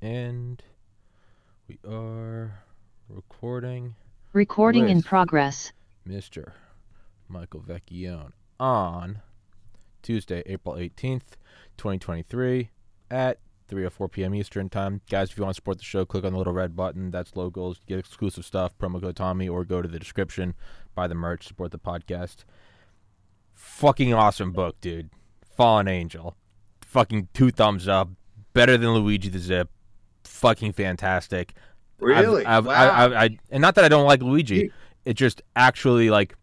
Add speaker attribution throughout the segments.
Speaker 1: And we are recording
Speaker 2: Recording in progress.
Speaker 1: Mr. Michael Vecchione on Tuesday, April 18th, 2023 at 3 or 4 p.m. Eastern Time. Guys, if you want to support the show, click on the little red button. That's Locals. Get exclusive stuff, promo code Tommy, or go to the description, buy the merch, support the podcast. Fucking awesome book, dude. Fallen Angel. Fucking two thumbs up. Better than Luigi the Zip. Fucking fantastic. I've-
Speaker 3: Really?
Speaker 1: I've,
Speaker 3: wow.
Speaker 1: I, I, I, and not that I don't like Luigi. It just actually like,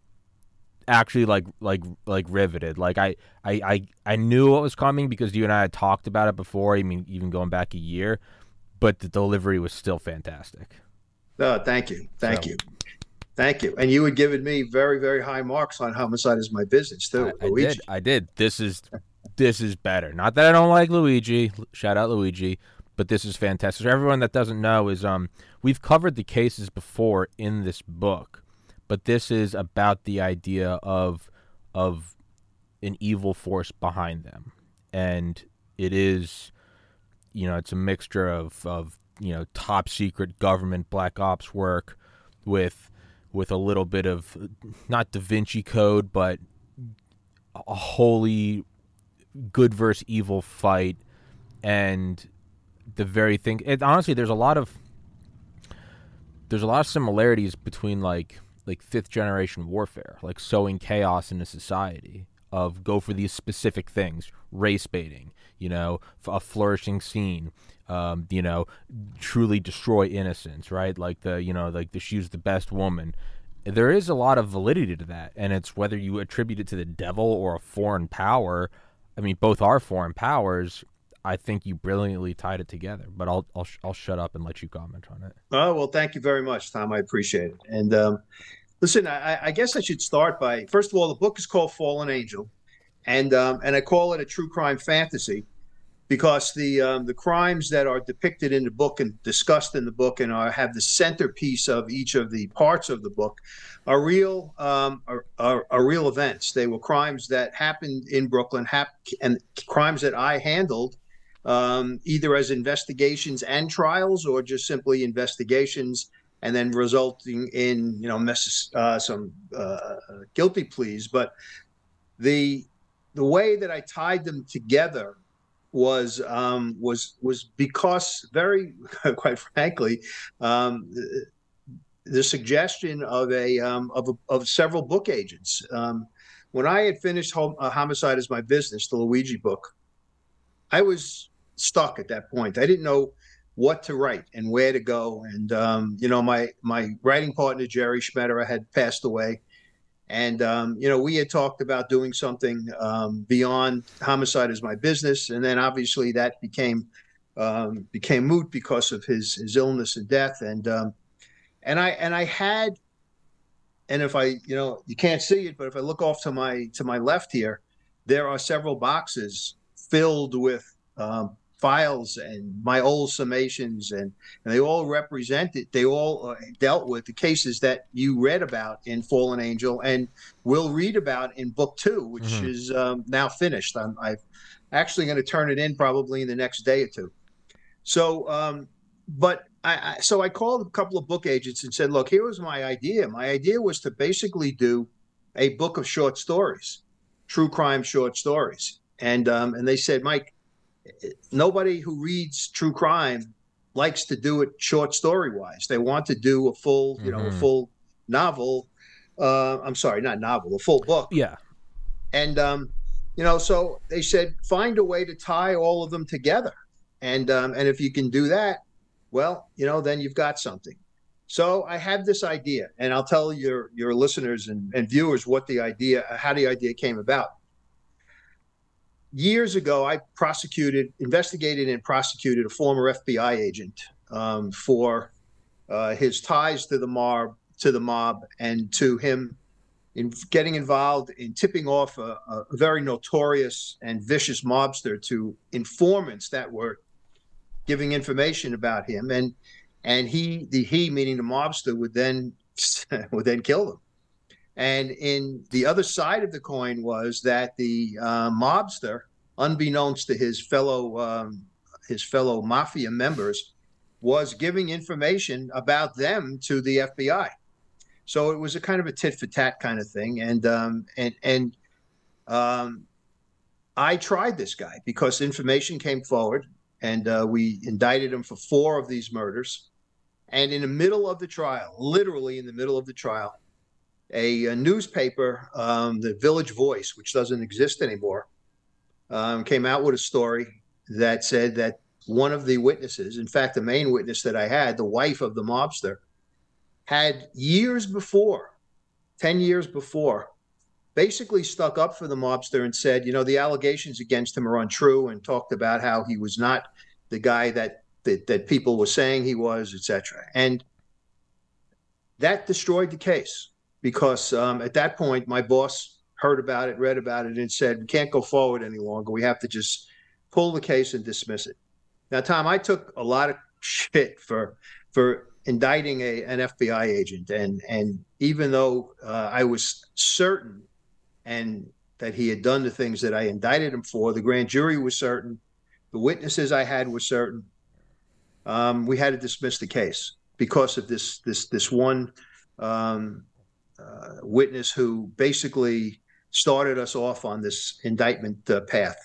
Speaker 1: actually like like like riveted. Like I, I I I knew what was coming because you and I had talked about it before. I mean, even going back a year, but the delivery was still fantastic.
Speaker 3: no, thank you. Thank
Speaker 1: So-
Speaker 3: you. Thank you. And you had given me very, very high marks on homicide is my business too.
Speaker 1: I, I
Speaker 3: Luigi.
Speaker 1: did. I did. This is this is better. Not that I don't like Luigi. Shout out Luigi. But this is fantastic. For everyone that doesn't know is um we've covered the cases before in this book, but this is about the idea of of an evil force behind them, and it is, you know, it's a mixture of of you know top secret government black ops work with with a little bit of not Da Vinci Code, but a holy good versus evil fight and the very thing it, honestly there's a lot of there's a lot of similarities between like like fifth generation warfare like sowing chaos in a society of go for these specific things race baiting you know a flourishing scene um, you know truly destroy innocence right? Like the you know like the she's the best woman. There is a lot of validity to that and it's whether you attribute it to the devil or a foreign power i mean both are foreign powers i think you brilliantly tied it together but i'll i'll, I'll shut up and let you comment on it
Speaker 3: Oh well, thank you very much, Tom. I appreciate it. And um, listen, I, I guess I should start by first of all, the book is called Fallen Angel, and um, and I call it a true crime fantasy because the um, the crimes that are depicted in the book and discussed in the book and are have the centerpiece of each of the parts of the book are real um, are, are, are real events. They were crimes that happened in Brooklyn, hap- and crimes that I handled um, either as investigations and trials or just simply investigations and then resulting in you know mess, uh, some uh, guilty pleas. But the the way that I tied them together was um, was was because very quite frankly um, the, the suggestion of a um, of a, of several book agents. Um, when I had finished home, uh, homicide is my business the Luigi book I was stuck at that point. I didn't know what to write and where to go. And um, you know, my my writing partner Jerry Schmetterer had passed away, and um, you know, we had talked about doing something um, beyond homicide as my business, and then obviously that became um, became moot because of his his illness and death. And um, and I and I had, and if I you know you can't see it, but if I look off to my to my left here, there are several boxes filled with um, files and my old summations and, and they all represented they all uh, dealt with the cases that you read about in fallen angel and will read about in book two which
Speaker 1: Mhm.
Speaker 3: is um, now finished. I'm i'm actually going to turn it in probably in the next day or two. So um, but I, I so i called a couple of book agents and said look here was my idea. My idea was to basically do a book of short stories true crime short stories. And um, and they said mike nobody who reads true crime likes to do it short story wise. They want to do a full, you know, a
Speaker 1: Mhm.
Speaker 3: full novel. Uh, I'm sorry, not novel, a full book.
Speaker 1: yeah
Speaker 3: And um, you know, so they said find a way to tie all of them together. And um, and if you can do that, well, you know, then you've got something. So I had this idea, and I'll tell your your listeners and, and viewers what the idea, how the idea came about years ago, I prosecuted, investigated, and prosecuted a former FBI agent um, for uh, his ties to the mob, to the mob, and to him in getting involved in tipping off a, a very notorious and vicious mobster to informants that were giving information about him, and and he, the he meaning the mobster, would then would then kill them. And in the other side of the coin was that the uh, mobster, unbeknownst to his fellow um, his fellow mafia members was giving information about them to the FBI. So it was a kind of a tit for tat kind of thing, and um, and and um, I tried this guy because information came forward, and uh, we indicted him for four of these murders. And in the middle of the trial, literally in the middle of the trial, a, a newspaper, um, the Village Voice, which doesn't exist anymore, um, came out with a story that said that one of the witnesses, in fact, the main witness that I had, the wife of the mobster, had years before, 10 years before, basically stuck up for the mobster and said, you know, the allegations against him are untrue and talked about how he was not the guy that that, that people were saying he was, etc. And that destroyed the case because um, at that point, my boss heard about it, read about it, and said, we can't go forward any longer. We have to just pull the case and dismiss it. Now, Tom, I took a lot of shit for for indicting a, an FBI agent, and and even though uh, I was certain and that he had done the things that I indicted him for, the grand jury was certain, the witnesses I had were certain. Um, we had to dismiss the case because of this this this one um, uh, witness who basically started us off on this indictment uh, path.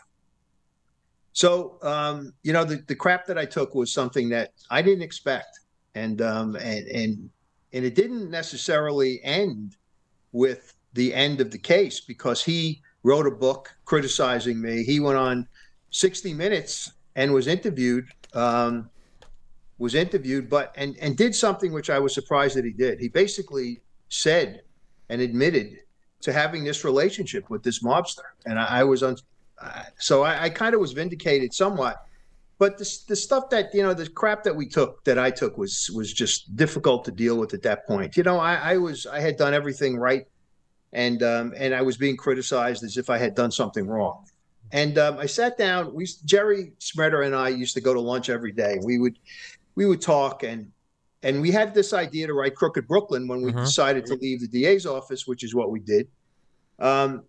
Speaker 3: So, um, you know, the, the crap that I took was something that I didn't expect. And, um, and, and, and it didn't necessarily end with the end of the case because he wrote a book criticizing me. He went on 60 Minutes and was interviewed, um, was interviewed, but and and did something which I was surprised that he did. He basically said and admitted to having this relationship with this mobster, and I, I was on. Uh, so I, I kind of was vindicated somewhat, but the the stuff that you know, the crap that we took, that I took, was was just difficult to deal with at that point. You know, I, I was I had done everything right and um, and I was being criticized as if I had done something wrong. And um, I sat down. We Jerry Schmetterer and I used to go to lunch every day. We would we would talk and and we had this idea to write Crooked Brooklyn when we mm-hmm. decided to leave the DA's office, which is what we did. Um,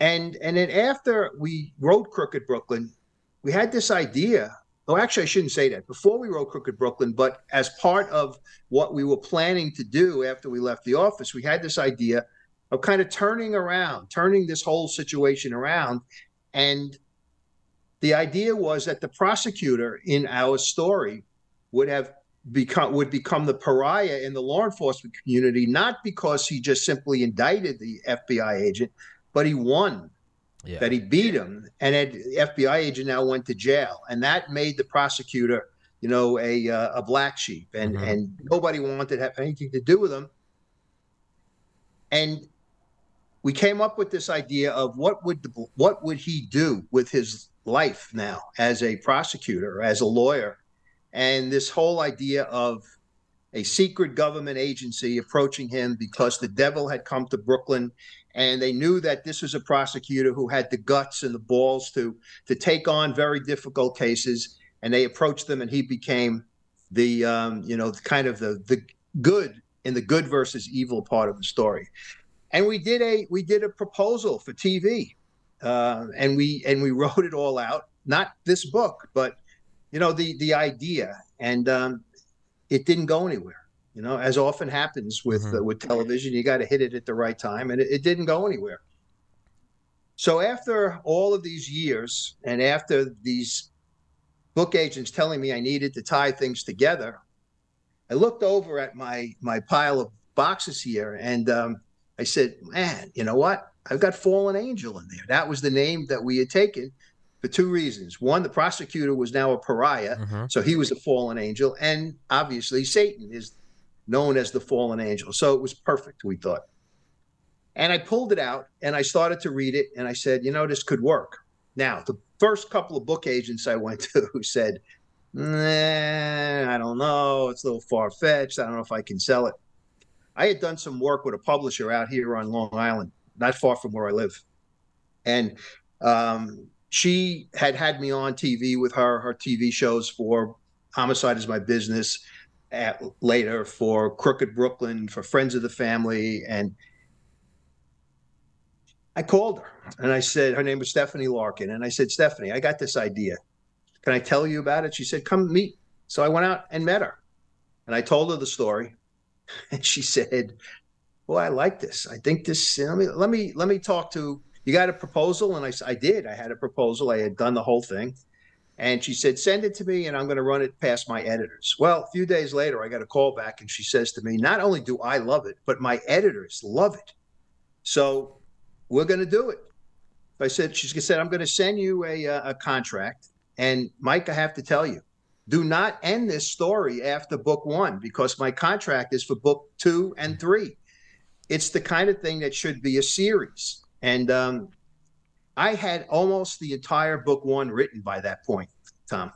Speaker 3: and and then after we wrote Crooked Brooklyn, we had this idea. Oh, actually, I shouldn't say that. Before we wrote Crooked Brooklyn, but as part of what we were planning to do after we left the office, we had this idea of kind of turning around, turning this whole situation around. And the idea was that the prosecutor in our story would have become would become the pariah in the law enforcement community, not because he just simply indicted the FBI agent, but he won. Yeah. That he beat him, and the FBI agent now went to jail, and that made the prosecutor, you know, a uh, a black sheep, and mm-hmm. and nobody wanted to have anything to do with him. And we came up with this idea of what would the, what would he do with his life now as a prosecutor, as a lawyer, and this whole idea of a secret government agency approaching him because the devil had come to Brooklyn and they knew that this was a prosecutor who had the guts and the balls to to take on very difficult cases and they approached them and he became the um, you know kind of the the good in the good versus evil part of the story and we did a we did a proposal for TV, uh, and we and we wrote it all out. Not this book, but you know the the idea, and um, it didn't go anywhere. You know, as often happens with mm-hmm. uh, with television, you got to hit it at the right time, and it, it didn't go anywhere. So after all of these years, and after these book agents telling me I needed to tie things together, I looked over at my my pile of boxes here, and um, I said, man, you know what? I've got Fallen Angel in there. That was the name that we had taken for two reasons. One, the prosecutor was now a pariah, mm-hmm. so he was a fallen angel. And obviously, Satan is known as the fallen angel. So it was perfect, we thought. And I pulled it out and I started to read it and I said, you know, this could work. Now, the first couple of book agents I went to who said, nah, I don't know. It's a little far fetched. I don't know if I can sell it. I had done some work with a publisher out here on Long Island, not far from where I live, and um, she had had me on TV with her her TV shows for Homicide is My Business, at, later for Crooked Brooklyn, for Friends of the Family, and I called her and I said her name was Stephanie Larkin, and I said Stephanie, I got this idea. Can I tell you about it? She said, Come meet. So I went out and met her. And I told her the story. And she said, Well, I like this. I think this, let me, let me, let me talk to, you got a proposal? And I, I did. I had a proposal. I had done the whole thing. And she said, Send it to me and I'm going to run it past my editors. Well, a few days later, I got a call back and she says to me, Not only do I love it, but my editors love it. So we're going to do it. I said, She said, I'm going to send you a, uh, a contract. And Mike, I have to tell you, do not end this story after book one because my contract is for book two and three. It's the kind of thing that should be a series. And um, I had almost the entire book one written by that point, Tom.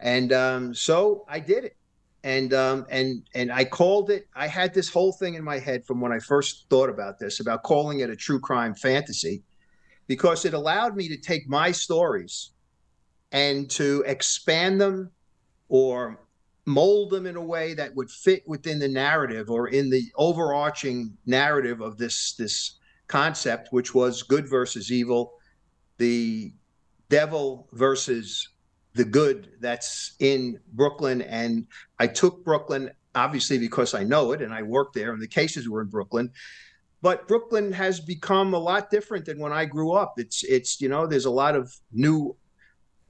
Speaker 3: And um, so I did it. And um, and and I called it. I had this whole thing in my head from when I first thought about this about calling it a true crime fantasy, because it allowed me to take my stories and to expand them or mold them in a way that would fit within the narrative or in the overarching narrative of this this concept which was good versus evil the devil versus the good that's in Brooklyn. And I took Brooklyn obviously because I know it and I worked there and the cases were in Brooklyn. But Brooklyn has become a lot different than when I grew up. It's it's you know there's a lot of new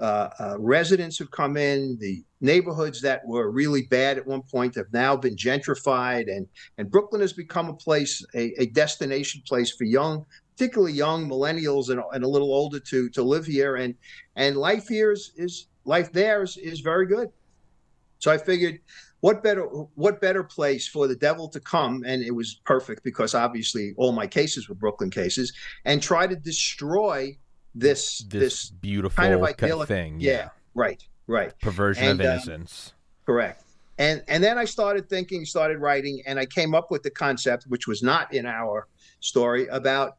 Speaker 3: uh, uh, residents have come in. The neighborhoods that were really bad at one point have now been gentrified, and and Brooklyn has become a place, a, a destination place for young, particularly young millennials and, and a little older to to live here. And and life here is, is life there is, is very good. So I figured, what better what better place for the devil to come? And it was perfect because obviously all my cases were Brooklyn cases, and try to destroy this
Speaker 1: this,
Speaker 3: this
Speaker 1: beautiful
Speaker 3: kind of idyllic
Speaker 1: thing.
Speaker 3: Yeah,
Speaker 1: Yeah.
Speaker 3: right, right,
Speaker 1: Perversion
Speaker 3: And,
Speaker 1: of
Speaker 3: um,
Speaker 1: innocence.
Speaker 3: correct. And and then I started thinking, started writing, and I came up with the concept, which was not in our story, about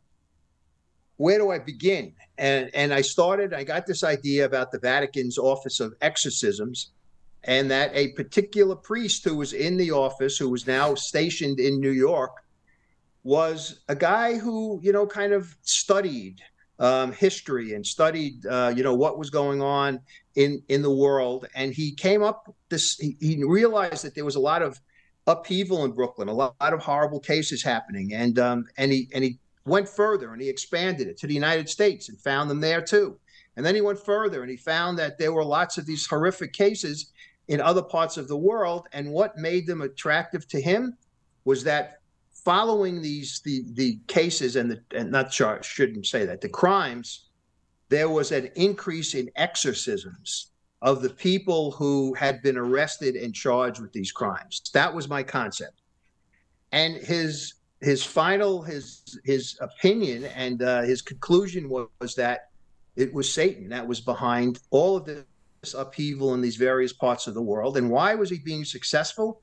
Speaker 3: where do I begin? And and I started. I got this idea about the Vatican's Office of Exorcisms, and that a particular priest who was in the office, who was now stationed in New York, was a guy who you know kind of studied um, history and studied uh, you know what was going on in in the world. And he came up this he, he realized that there was a lot of upheaval in brooklyn a lot, of horrible cases happening. And um, and he and he went further and he expanded it to the united states and found them there too. And then he went further and he found that there were lots of these horrific cases in other parts of the world. And what made them attractive to him was that following these the the cases and the and not shouldn't say that the crimes there was an increase in exorcisms of the people who had been arrested and charged with these crimes. That was my concept. And his his final his his opinion and uh, his conclusion was, was that it was satan that was behind all of this upheaval in these various parts of the world. And why was he being successful?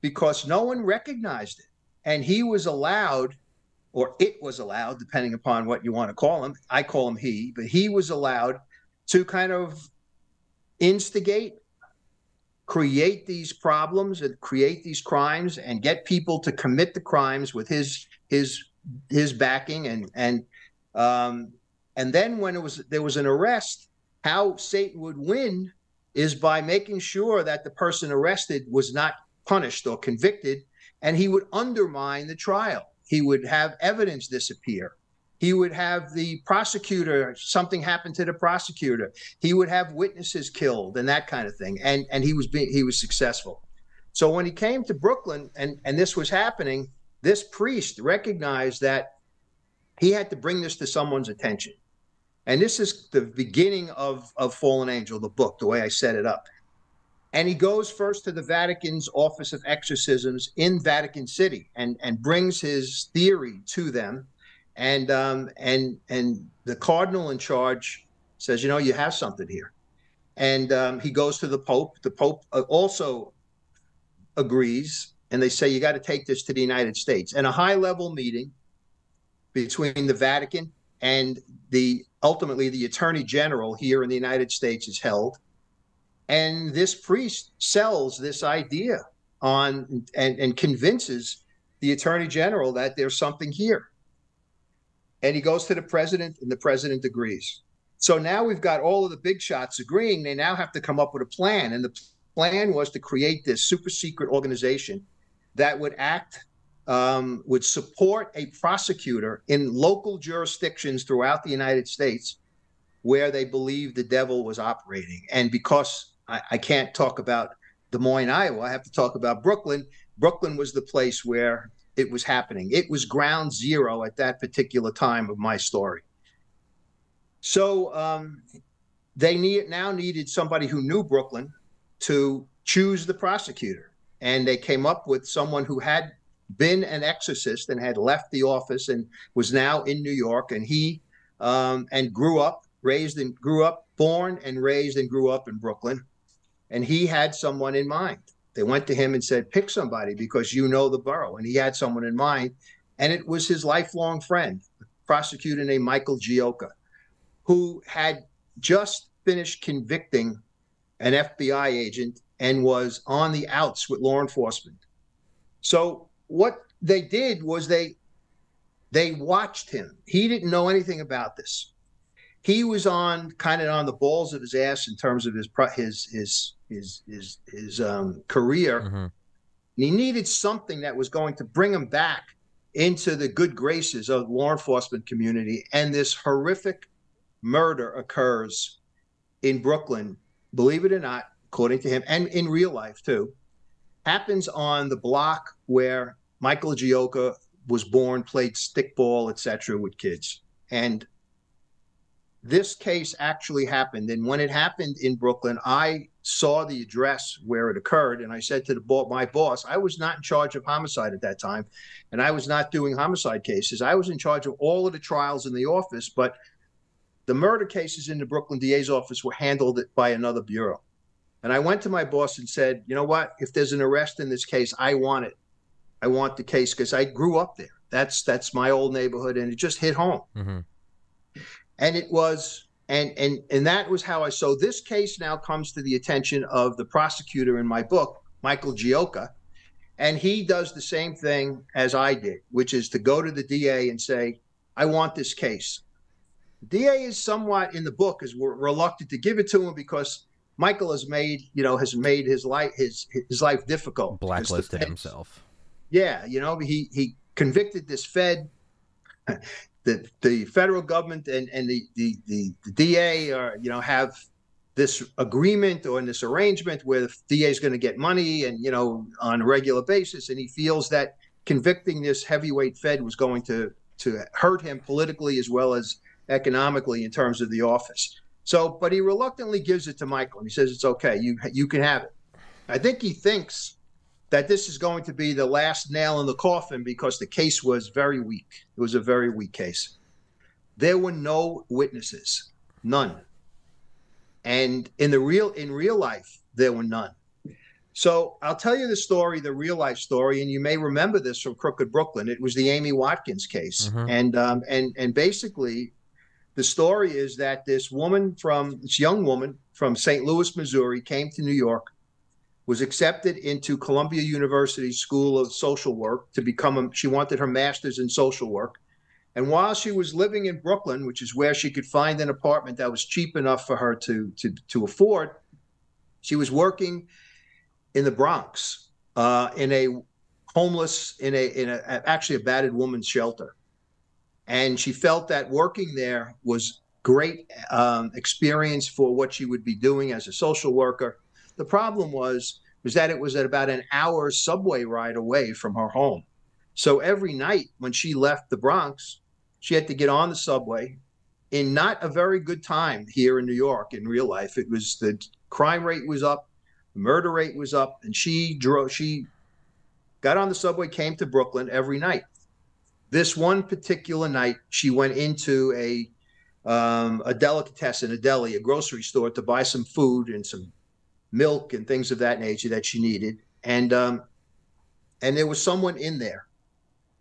Speaker 3: Because no one recognized it and he was allowed or it was allowed depending upon what you want to call him. I call him he but he was allowed to kind of instigate create these problems and create these crimes and get people to commit the crimes with his his his backing and and um and then when it was there was an arrest how satan would win is by making sure that the person arrested was not punished or convicted and he would undermine the trial. He would have evidence disappear. He would have the prosecutor, something happened to the prosecutor. He would have witnesses killed and that kind of thing. And and he was being he was successful. So when he came to Brooklyn and and this was happening, this priest recognized that he had to bring this to someone's attention. And this is the beginning of of Fallen Angel, the book, the way I set it up. And he goes first to the Vatican's Office of Exorcisms in Vatican City and, and brings his theory to them. And um, and and the cardinal in charge says, you know, you have something here. And um, he goes to the Pope. The Pope uh, also agrees, and they say you got to take this to the United States. And a high-level meeting between the Vatican and the ultimately the Attorney General here in the United States is held and this priest sells this idea on and, and convinces the attorney general that there's something here and he goes to the president and the president agrees So now we've got all of the big shots agreeing. They now have to come up with a plan. And the plan was to create this super secret organization that would act, um, would support a prosecutor in local jurisdictions throughout the United States where they believed the devil was operating. And because I, I can't talk about Des Moines, Iowa, I have to talk about Brooklyn. Brooklyn was the place where it was happening. It was ground zero at that particular time of my story. So um, they need now needed somebody who knew Brooklyn to choose the prosecutor, and they came up with someone who had been an exorcist and had left the office and was now in New York, and he um, and grew up, raised and grew up, born and raised and grew up in Brooklyn, and he had someone in mind. They went to him and said, "Pick somebody because you know the borough," and he had someone in mind, and it was his lifelong friend, prosecutor named Michael Gioka who had just finished convicting an FBI agent and was on the outs with law enforcement. So what they did was they they watched him. He didn't know anything about this. He was on kind of on the balls of his ass in terms of his his his his his, his um, career. Mm-hmm. he needed something that was going to bring him back into the good graces of law enforcement community. And this horrific murder occurs in Brooklyn, believe it or not, according to him, and in real life too, happens on the block where Michael Gioka was born, played stickball, etc., with kids. And this case actually happened. And when it happened in Brooklyn, I saw the address where it occurred, and I said to the my boss, I was not in charge of homicide at that time, and I was not doing homicide cases. I was in charge of all of the trials in the office, but the murder cases in the Brooklyn DA's office were handled by another bureau. And I went to my boss and said, you know what? If there's an arrest in this case, I want it. I want the case because I grew up there. That's that's my old neighborhood, and it just hit home. Mm-hmm. And it was, and and and that was how I. So this case now comes to the attention of the prosecutor in my book, Michael Gioka, and he does the same thing as I did, which is to go to the DA and say, I want this case. DA is somewhat in the book is we're reluctant to give it to him because Michael has made you know has made his life his his life difficult.
Speaker 1: Blacklisted himself.
Speaker 3: Yeah, you know he he convicted this Fed. The the federal government and and the the the, the DA are uh, you know have this agreement or in this arrangement where the DA is going to get money and you know on a regular basis, and he feels that convicting this heavyweight Fed was going to to hurt him politically as well as economically in terms of the office. So, but he reluctantly gives it to Michael, and he says it's okay. You you can have it. I think he thinks that this is going to be the last nail in the coffin because the case was very weak. It was a very weak case. There were no witnesses, none. And in the real in real life, there were none. So I'll tell you the story, the real life story, and you may remember this from Crooked Brooklyn. It was the Amy Watkins case, mm-hmm. and um, and and basically the story is that this woman from this young woman from St. Louis, Missouri, came to New York, was accepted into Columbia University School of Social Work to become a, she wanted her master's in social work. And while she was living in Brooklyn, which is where she could find an apartment that was cheap enough for her to to, to afford, she was working in the Bronx uh, in a homeless in a in a actually a battered woman's shelter and she felt that working there was great um, experience for what she would be doing as a social worker. The problem was was that it was at about an hour subway ride away from her home. So every night when she left the Bronx, she had to get on the subway in not a very good time here in New York in real life. It was the crime rate was up, the murder rate was up, and she drove she got on the subway, came to Brooklyn every night. This one particular night, she went into a um, a delicatessen, a deli, a grocery store to buy some food and some milk and things of that nature that she needed. And um, and there was someone in there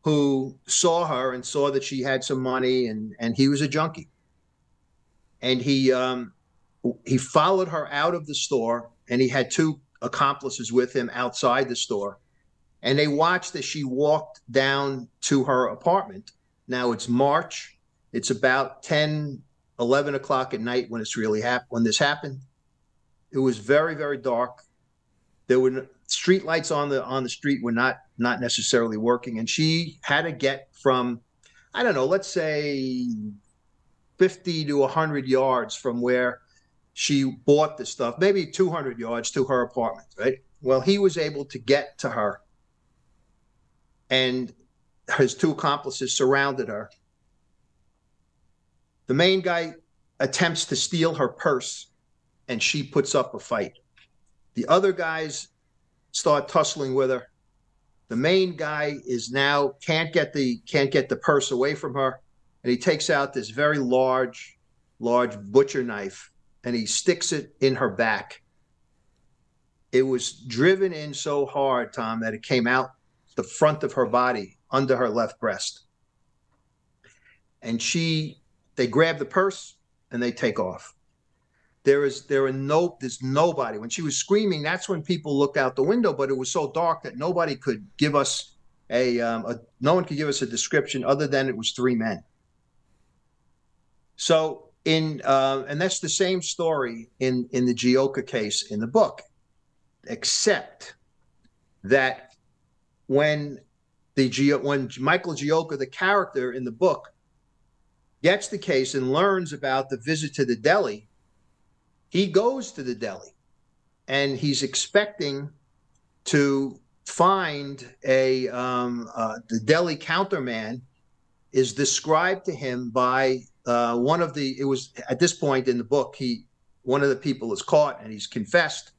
Speaker 3: who saw her and saw that she had some money and and he was a junkie. And he um, he followed her out of the store and he had two accomplices with him outside the store and they watched as she walked down to her apartment. Now it's March. It's about 10, 11 o'clock at night when it's really hap- when this happened. It was very, very dark. There were street lights on the on the street were not not necessarily working, and she had to get from, I don't know, let's say 50 to 100 yards from where she bought the stuff, maybe 200 yards to her apartment, right? Well, he was able to get to her, and his two accomplices surrounded her. The main guy attempts to steal her purse, and she puts up a fight. The other guys start tussling with her. The main guy is now can't get the can't get the purse away from her, and he takes out this very large, large butcher knife and he sticks it in her back. It was driven in so hard, Tom, that it came out the front of her body under her left breast. And she, they grab the purse and they take off. There is, there are no, there's nobody. When she was screaming, that's when people looked out the window, but it was so dark that nobody could give us a, um, a no one could give us a description other than it was three men. So in uh, and that's the same story in in the Gioka case in the book, except that when the Gio, when Michael Gioka, the character in the book, gets the case and learns about the visit to the deli, he goes to the deli, and he's expecting to find a um, uh, the deli counterman is described to him by uh, one of the it was at this point in the book he one of the people is caught and he's confessed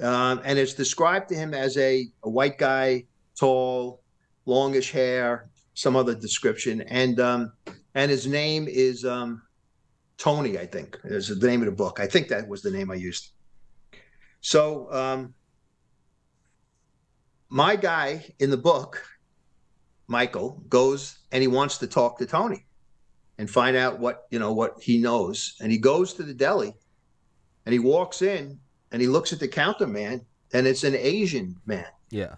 Speaker 3: um, and it's described to him as a, a white guy tall longish hair some other description and um, and his name is um, tony i think is the name of the book i think that was the name i used so um, my guy in the book michael goes and he wants to talk to tony and find out what you know what he knows. And he goes to the deli, and he walks in and he looks at the counter man, and it's an Asian man.
Speaker 1: Yeah.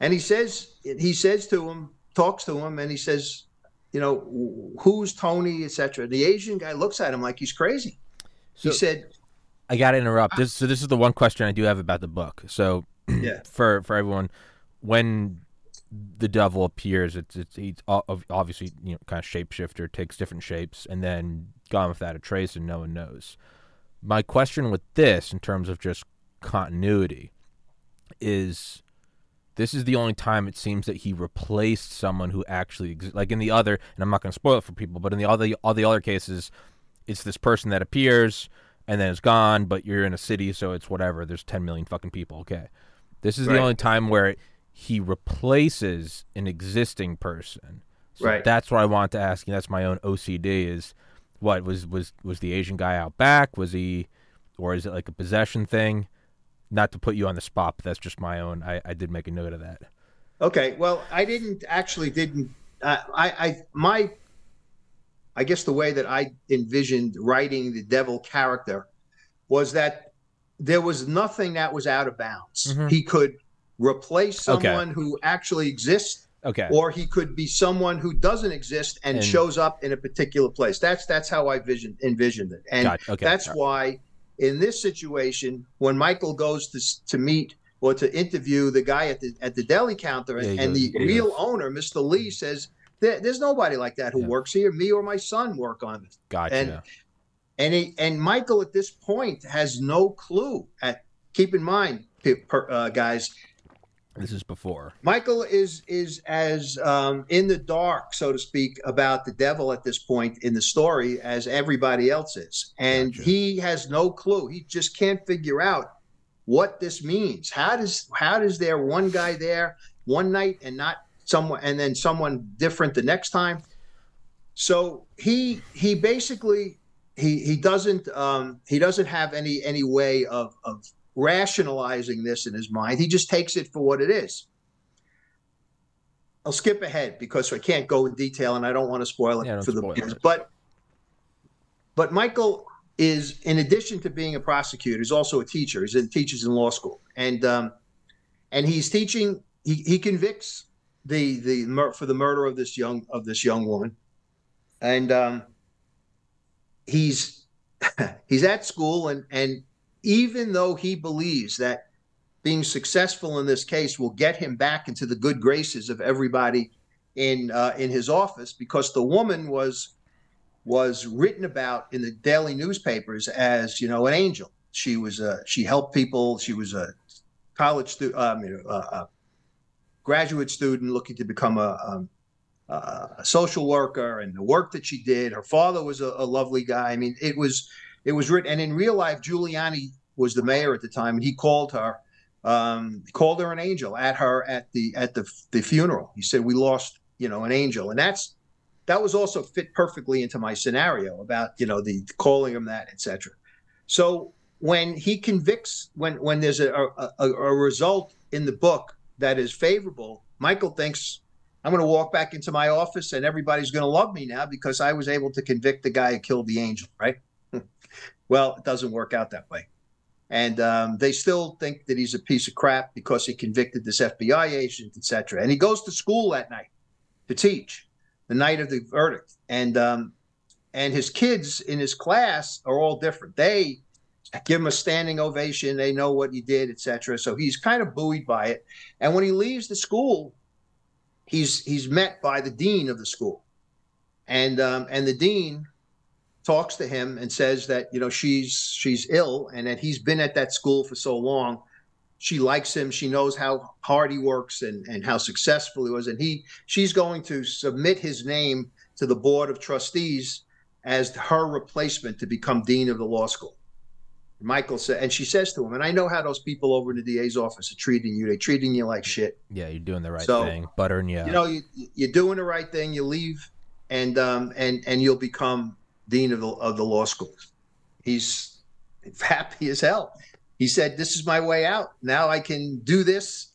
Speaker 3: And he says he says to him, talks to him, and he says, you know, who's Tony, etc. The Asian guy looks at him like he's crazy. So, he said,
Speaker 1: "I got to interrupt. This so this is the one question I do have about the book. So, yeah, for for everyone, when the devil appears. It's it's he's obviously you know kind of shapeshifter, takes different shapes, and then gone without a trace, and no one knows. My question with this, in terms of just continuity, is this is the only time it seems that he replaced someone who actually. Like in the other, and I'm not going to spoil it for people, but in the other all the other cases, it's this person that appears and then it's gone. But you're in a city, so it's whatever. There's 10 million fucking people. Okay, this is right. the only time where he replaces an existing person. So right. That's what I want to ask you. That's my own OCD. Is what was was was the Asian guy out back? Was he, or is it like a possession thing? Not to put you on the spot, but that's just my own. I, I did make a note of that.
Speaker 3: Okay. Well, I didn't actually didn't. Uh, I I my. I guess the way that I envisioned writing the devil character was that there was nothing that was out of bounds. Mm-hmm. He could replace someone okay. who actually exists
Speaker 1: Okay.
Speaker 3: Or he could be someone who doesn't exist and, and, shows up in a particular place. That's that's how I vision envisioned it. And okay. that's right. why in this situation, when Michael goes to to meet or to interview the guy at the at the deli counter, yeah, and, the real owner, Mr. Lee, says there, there's nobody like that who yeah. works here. Me or my son work on it.
Speaker 1: Gotcha.
Speaker 3: And and he, and Michael at this point has no clue. At keep in mind, uh, guys,
Speaker 1: this is before.
Speaker 3: Michael is is as um, in the dark, so to speak, about the devil at this point in the story as everybody else is, and gotcha. he has no clue. He just can't figure out what this means. How does how does there one guy there one night and not someone, and then someone different the next time? So he he basically he he doesn't um, he doesn't have any any way of of rationalizing this in his mind. He just takes it for what it is. I'll skip ahead because I can't go in detail and I don't want to spoil it yeah, for the kids. But but Michael is, in addition to being a prosecutor, he's also a teacher. He's in teaches in law school, and um, and he's teaching. He, he convicts the the for the murder of this young of this young woman, and um, he's he's at school and and even though he believes that being successful in this case will get him back into the good graces of everybody in uh, in his office because the woman was was written about in the daily newspapers as you know an angel. She was a she helped people. She was a college student, uh, I mean, a, a, graduate student looking to become a, um, a, social worker, and the work that she did. Her father was a, lovely guy. I mean, it was it was written. And in real life, Giuliani was the mayor at the time, and he called her um, called her an angel at her at the at the the funeral. He said, "We lost, you know, an angel," and that's that was also fit perfectly into my scenario about you know the calling him that, etc. So when he convicts, when when there's a, a, a result in the book that is favorable, Michael thinks I'm going to walk back into my office and everybody's going to love me now because I was able to convict the guy who killed the angel, right? Well, it doesn't work out that way and um, they still think that he's a piece of crap because he convicted this FBI agent, etc. And he goes to school that night to teach the night of the verdict, and um, and his kids in his class are all different. They give him a standing ovation. They know what he did, etc. So he's kind of buoyed by it. And when he leaves the school, he's he's met by the dean of the school, and um, and the dean talks to him and says that you know she's she's ill and that he's been at that school for so long. She likes him. She knows how hard he works and and how successful he was. And he she's going to submit his name to the board of trustees as her replacement to become dean of the law school. Michael said and she says to him and i know how those people over in the da's office are treating you. They're treating you like shit.
Speaker 1: Yeah you're doing the right so, thing. Buttering you
Speaker 3: you know you, you're doing the right thing. You leave and um and and you'll become dean of the, of the law school. He's happy as hell. He said, "This is my way out. Now I can do this,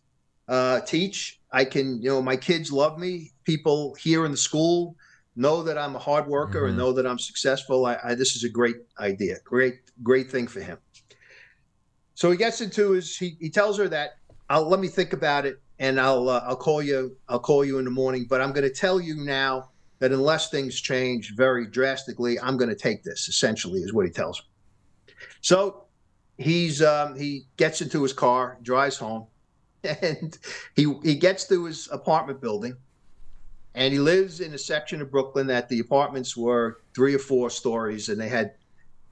Speaker 3: uh, teach. I can, you know, my kids love me. People here in the school know that I'm a hard worker mm-hmm. and know that I'm successful. I, I, this is a great idea. Great, great thing for him." So he gets into his. He, he tells her that I'll let me think about it and I'll uh, I'll call you. I'll call you in the morning. But I'm going to tell you now that unless things change very drastically, I'm going to take this. Essentially, is what he tells me. So he's um, he gets into his car, drives home, and he he gets to his apartment building, and he lives in a section of Brooklyn that the apartments were three or four stories, and they had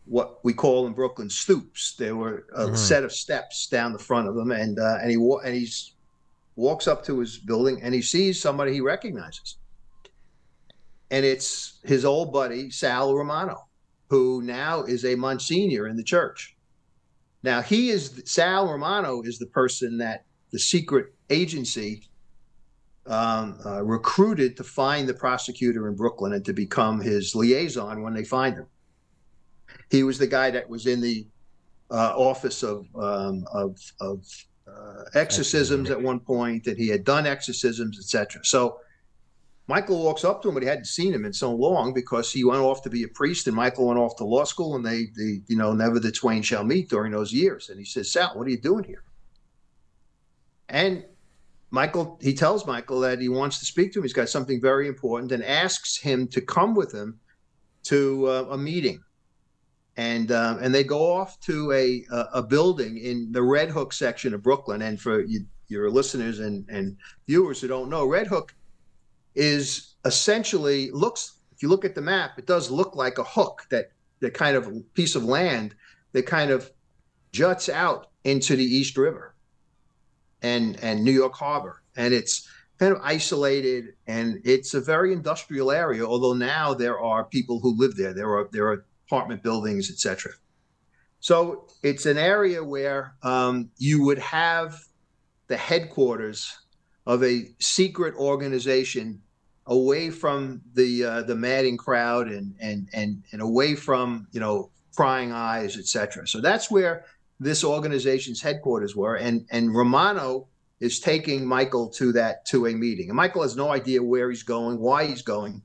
Speaker 3: what we call in Brooklyn stoops. There were a mm. set of steps down the front of them, and uh, and he and he's walks up to his building and he sees somebody he recognizes and it's his old buddy Sal Romano, who now is a Monsignor in the church. Now he is Sal Romano is the person that the secret agency um, uh, recruited to find the prosecutor in Brooklyn and to become his liaison when they find him. He was the guy that was in the uh, office of um, of, of uh, exorcisms at one point, that he had done exorcisms, etc. So Michael walks up to him, but he hadn't seen him in so long because he went off to be a priest, and Michael went off to law school, and they, they, you know, never the twain shall meet during those years. And he says, "Sal, what are you doing here?" And Michael, he tells Michael that he wants to speak to him. He's got something very important, and asks him to come with him to uh, a meeting. And um, and they go off to a a building in the Red Hook section of Brooklyn. And for you, your listeners and and viewers who don't know, Red Hook is essentially looks if you look at the map it does look like a hook that that kind of piece of land that kind of juts out into the east river and and new york harbor. And it's kind of isolated and it's a very industrial area although now there are people who live there. There are there are apartment buildings etc so it's an area where um, you would have the headquarters of a secret organization away from the uh, the madding crowd and and and and away from you know prying eyes, etc. So that's where this organization's headquarters were, and and Romano is taking Michael to that to a meeting, and Michael has no idea where he's going, why he's going,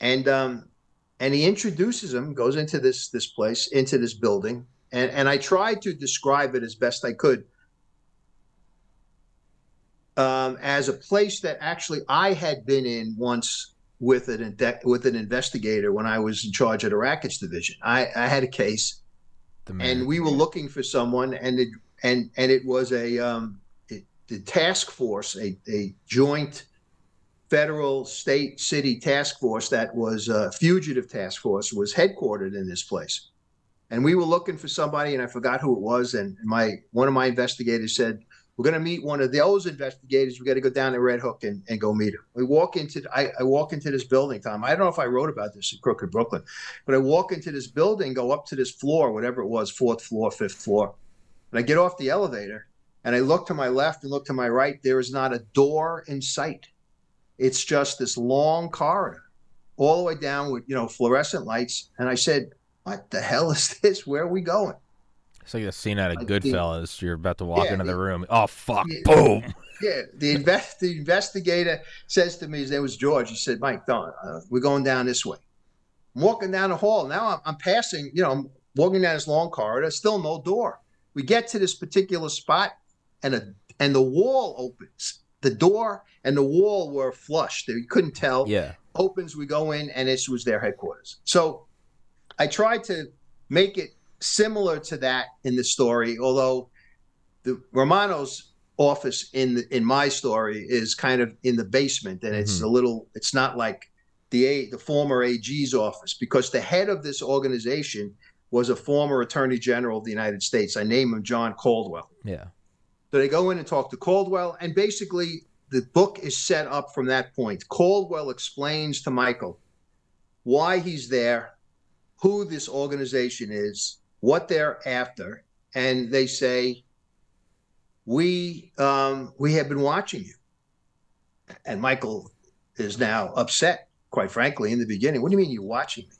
Speaker 3: and um, and he introduces him, goes into this this place, into this building, and and I tried to describe it as best I could um, as a place that actually I had been in once with an with an investigator when I was in charge of the rackets division. I, I had a case, and we were looking for someone, and it and and it was a um, it, the task force, a, a joint federal, state, city task force that was a fugitive task force was headquartered in this place, and we were looking for somebody, and I forgot who it was, and my one of my investigators said we're going to meet one of those investigators. We got to go down to Red Hook and, and go meet him. We walk into I, I, walk into this building, Tom. I don't know if I wrote about this in Crooked Brooklyn, but I walk into this building, go up to this floor, whatever it was, fourth floor, fifth floor, and I get off the elevator and I look to my left and look to my right. There is not a door in sight. It's just this long corridor, all the way down with you know fluorescent lights. And I said, "What the hell is this? Where are we going?"
Speaker 1: It's like a scene out of Goodfellas. You're about to walk
Speaker 3: Yeah,
Speaker 1: into the
Speaker 3: the-
Speaker 1: room. Oh fuck!
Speaker 3: Yeah.
Speaker 1: Boom.
Speaker 3: Yeah, the invest the investigator says to me, his name was George. He said, "Mike, don't. Uh, we're going down this way." I'm walking down the hall. Now I'm, I'm passing. You know, I'm walking down this long corridor. Still no door. We get to this particular spot, and a and the wall opens. The door and the wall were flush. You couldn't tell.
Speaker 1: Yeah.
Speaker 3: Opens. We go in, and this was their headquarters. So I tried to make it similar to that in the story, although the Romano's office in the, in my story is kind of in the basement, and it's
Speaker 1: Mhm.
Speaker 3: a little. It's not like the A, the former AG's office because the head of this organization was a former Attorney General of the United States. I name him John Caldwell.
Speaker 1: Yeah.
Speaker 3: So they go in and talk to Caldwell, and basically the book is set up from that point. Caldwell explains to Michael why he's there, who this organization is, what they're after, and they say, "We um, we have been watching you." And Michael is now upset, quite frankly, in the beginning. What do you mean you're watching me?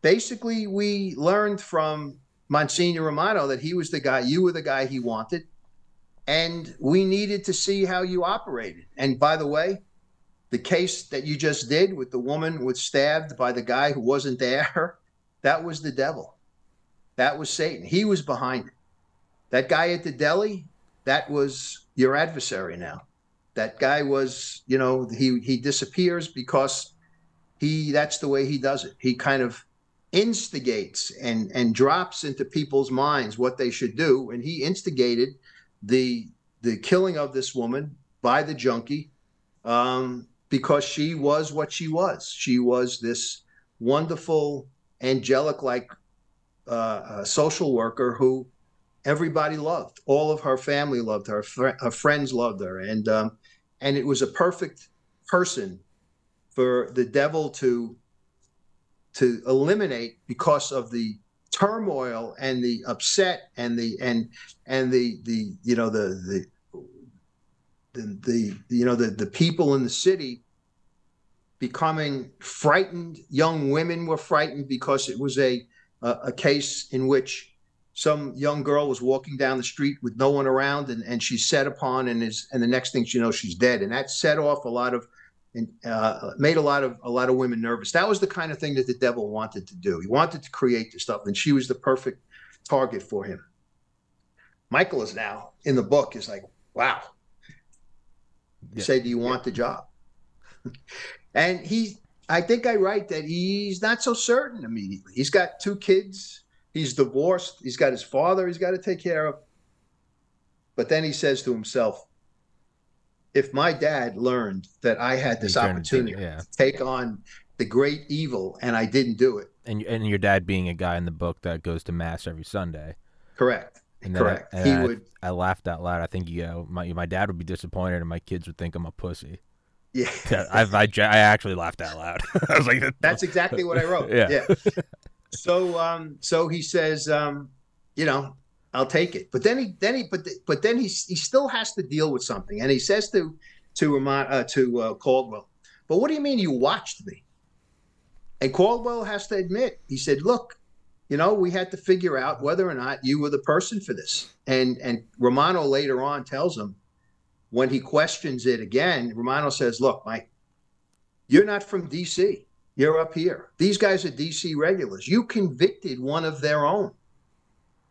Speaker 3: Basically, we learned from Monsignor Romano that he was the guy, you were the guy he wanted, and we needed to see how you operated. And by the way, the case that you just did with the woman was stabbed by the guy who wasn't there, that was the devil. That was Satan. He was behind it. That guy at the deli, that was your adversary now. That guy was, you know, he he disappears because he that's the way he does it. He kind of instigates and and drops into people's minds what they should do and he instigated the the killing of this woman by the junkie um, because she was what she was she was this wonderful angelic like uh, social worker who everybody loved. All of her family loved her. Fr- her friends loved her. And um, and it was a perfect person for the devil to to eliminate because of the turmoil and the upset and the and and the the you know the the the, the you know the the people in the city becoming frightened. Young women were frightened because it was a a, a case in which some young girl was walking down the street with no one around and, and she's set upon and is and the next thing you know she's dead and that set off a lot of and uh, made a lot of a lot of women nervous. That was the kind of thing that the devil wanted to do. He wanted to create this stuff, and she was the perfect target for him. Michael is now in the book is like, wow. You
Speaker 1: Yeah.
Speaker 3: say, do you want the job? and he, I think I write that he's not so certain immediately. He's got two kids. He's divorced. He's got his father. He's got to take care of. But then he says to himself, if my dad learned that I had this opportunity
Speaker 1: yeah.
Speaker 3: to take on the great evil and I didn't do it,
Speaker 1: And and your dad being a guy in the book that goes to mass every Sunday.
Speaker 3: correct,
Speaker 1: I-
Speaker 3: correct,
Speaker 1: and
Speaker 3: he
Speaker 1: I-
Speaker 3: would,
Speaker 1: I laughed out loud. I think you know, my my dad would be disappointed, and my kids would think I'm a pussy.
Speaker 3: yeah.
Speaker 1: I I, I actually laughed out loud. I was like,
Speaker 3: That's exactly what I wrote.
Speaker 1: Yeah.
Speaker 3: So, um, so he says, um, you know, I'll take it. But then he, then he, but, but then he, he still has to deal with something, and he says to, to Ramon, uh, to uh, Caldwell, but what do you mean you watched me? And Caldwell has to admit, he said, look, you know, we had to figure out whether or not you were the person for this. And and Romano later on tells him, when he questions it again, Romano says, look, Mike, you're not from DC. You're up here. These guys are DC regulars. You convicted one of their own.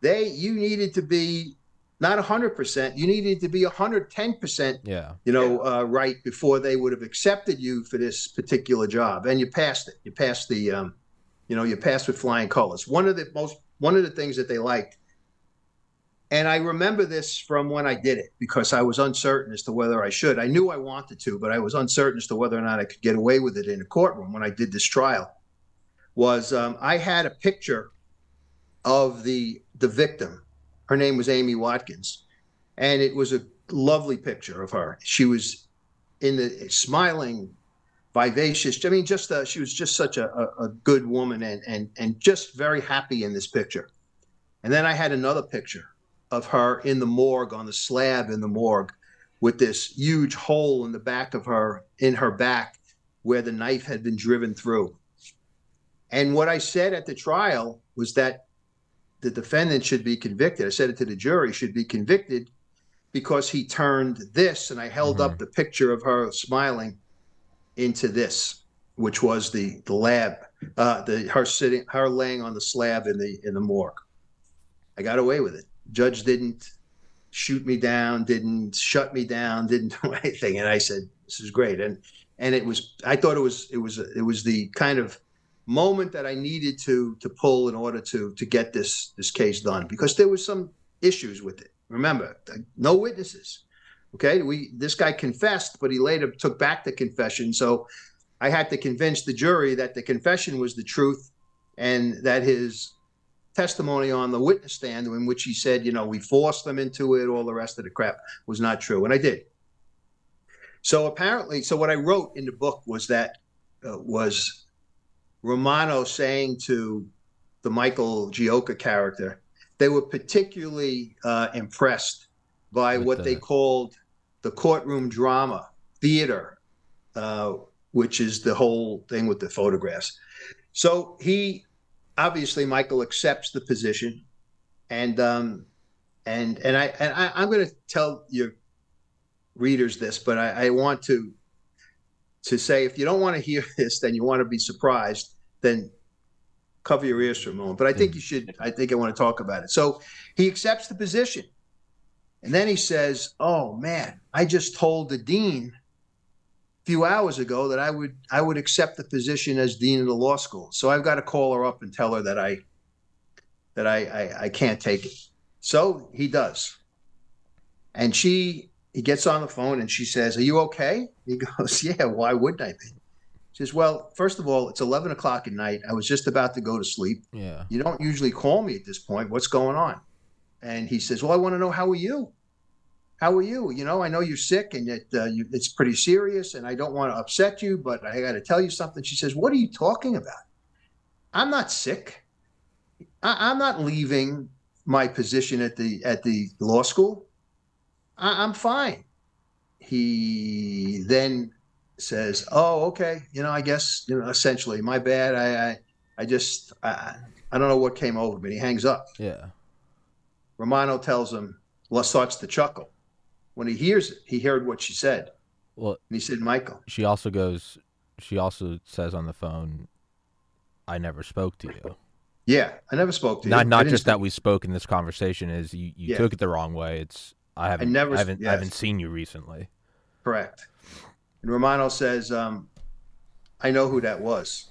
Speaker 3: They you needed to be not 100%. You needed to be 110%,
Speaker 1: Yeah.
Speaker 3: you know, uh, right before they would have accepted you for this particular job. And you passed it. You passed the, um, you know, you passed with flying colors. One of the most, one of the things that they liked, and I remember this from when I did it because I was uncertain as to whether I should. I knew I wanted to, but I was uncertain as to whether or not I could get away with it in a courtroom when I did this trial. Was um, I had a picture of the the victim. Her name was Amy Watkins, and it was a lovely picture of her. She was in the smiling, vivacious. I mean, just uh, she was just such a, a, a good woman and and and just very happy in this picture. And then I had another picture of her in the morgue on the slab in the morgue with this huge hole in the back of her in her back where the knife had been driven through. And what I said at the trial was that the defendant should be convicted. I said it to the jury, should be convicted because he turned this, and I held up the picture of her smiling into this, which was the the lab, uh, the her sitting, her laying on the slab in the in the morgue. I got away with it. Judge didn't shoot me down, didn't shut me down, didn't do anything, and I said, "This is great." And and it was, I thought it was, it was, it was the kind of moment that I needed to to pull in order to to get this this case done because there was some issues with it. Remember, no witnesses. Okay, we this guy confessed, but he later took back the confession. So I had to convince the jury that the confession was the truth and that his testimony on the witness stand in which he said, you know, we forced them into it, all the rest of the crap was not true, and I did. So apparently, so what I wrote in the book was that uh, was Romano saying to the Michael Gioca character, they were particularly uh, impressed by what they called the courtroom drama theater, uh, which is the whole thing with the photographs. So he obviously Michael accepts the position, and um, and and I and I, I'm going to tell your readers this, but I, I want to to say if you don't want to hear this, then you want to be surprised, then cover your ears for a moment. But I think you should. I think I want to talk about it. So he accepts the position, and then he says, "Oh man, I just told the dean." Few hours ago, that I would I would accept the position as dean of the law school. So I've got to call her up and tell her that I that I I, I can't take it. So he does, and she he gets on the phone and she says, "Are you okay?" He goes, "Yeah. Why wouldn't I be?" She says, "Well, first of all, it's eleven o'clock at night. I was just about to go to sleep.
Speaker 1: Yeah.
Speaker 3: You don't usually call me at this point. What's going on?" And he says, "Well, I want to know how are you? How are you? You know, I know you're sick and it, uh, you, it's pretty serious, and I don't want to upset you, but I got to tell you something." She says, "What are you talking about? I'm not sick. I, I'm not leaving my position at the at the law school. I, I'm fine." He then says, "Oh, okay. You know, I guess you know. Essentially, my bad. I, I, I just, I, I don't know what came over me." He hangs up.
Speaker 1: Yeah.
Speaker 3: Romano tells him, well, starts to chuckle. When he hears it, he heard what she said.
Speaker 1: Well,
Speaker 3: And he said, Michael,
Speaker 1: she also goes. She also says on the phone, "I never spoke to you."
Speaker 3: yeah, I never spoke to you.
Speaker 1: Not
Speaker 3: I
Speaker 1: not just
Speaker 3: speak-
Speaker 1: that we spoke in this conversation. Is you, you
Speaker 3: Yeah.
Speaker 1: took it the wrong way. It's I haven't
Speaker 3: never-
Speaker 1: I haven't I haven't seen you recently.
Speaker 3: Correct. And Romano says, um, I know who that was.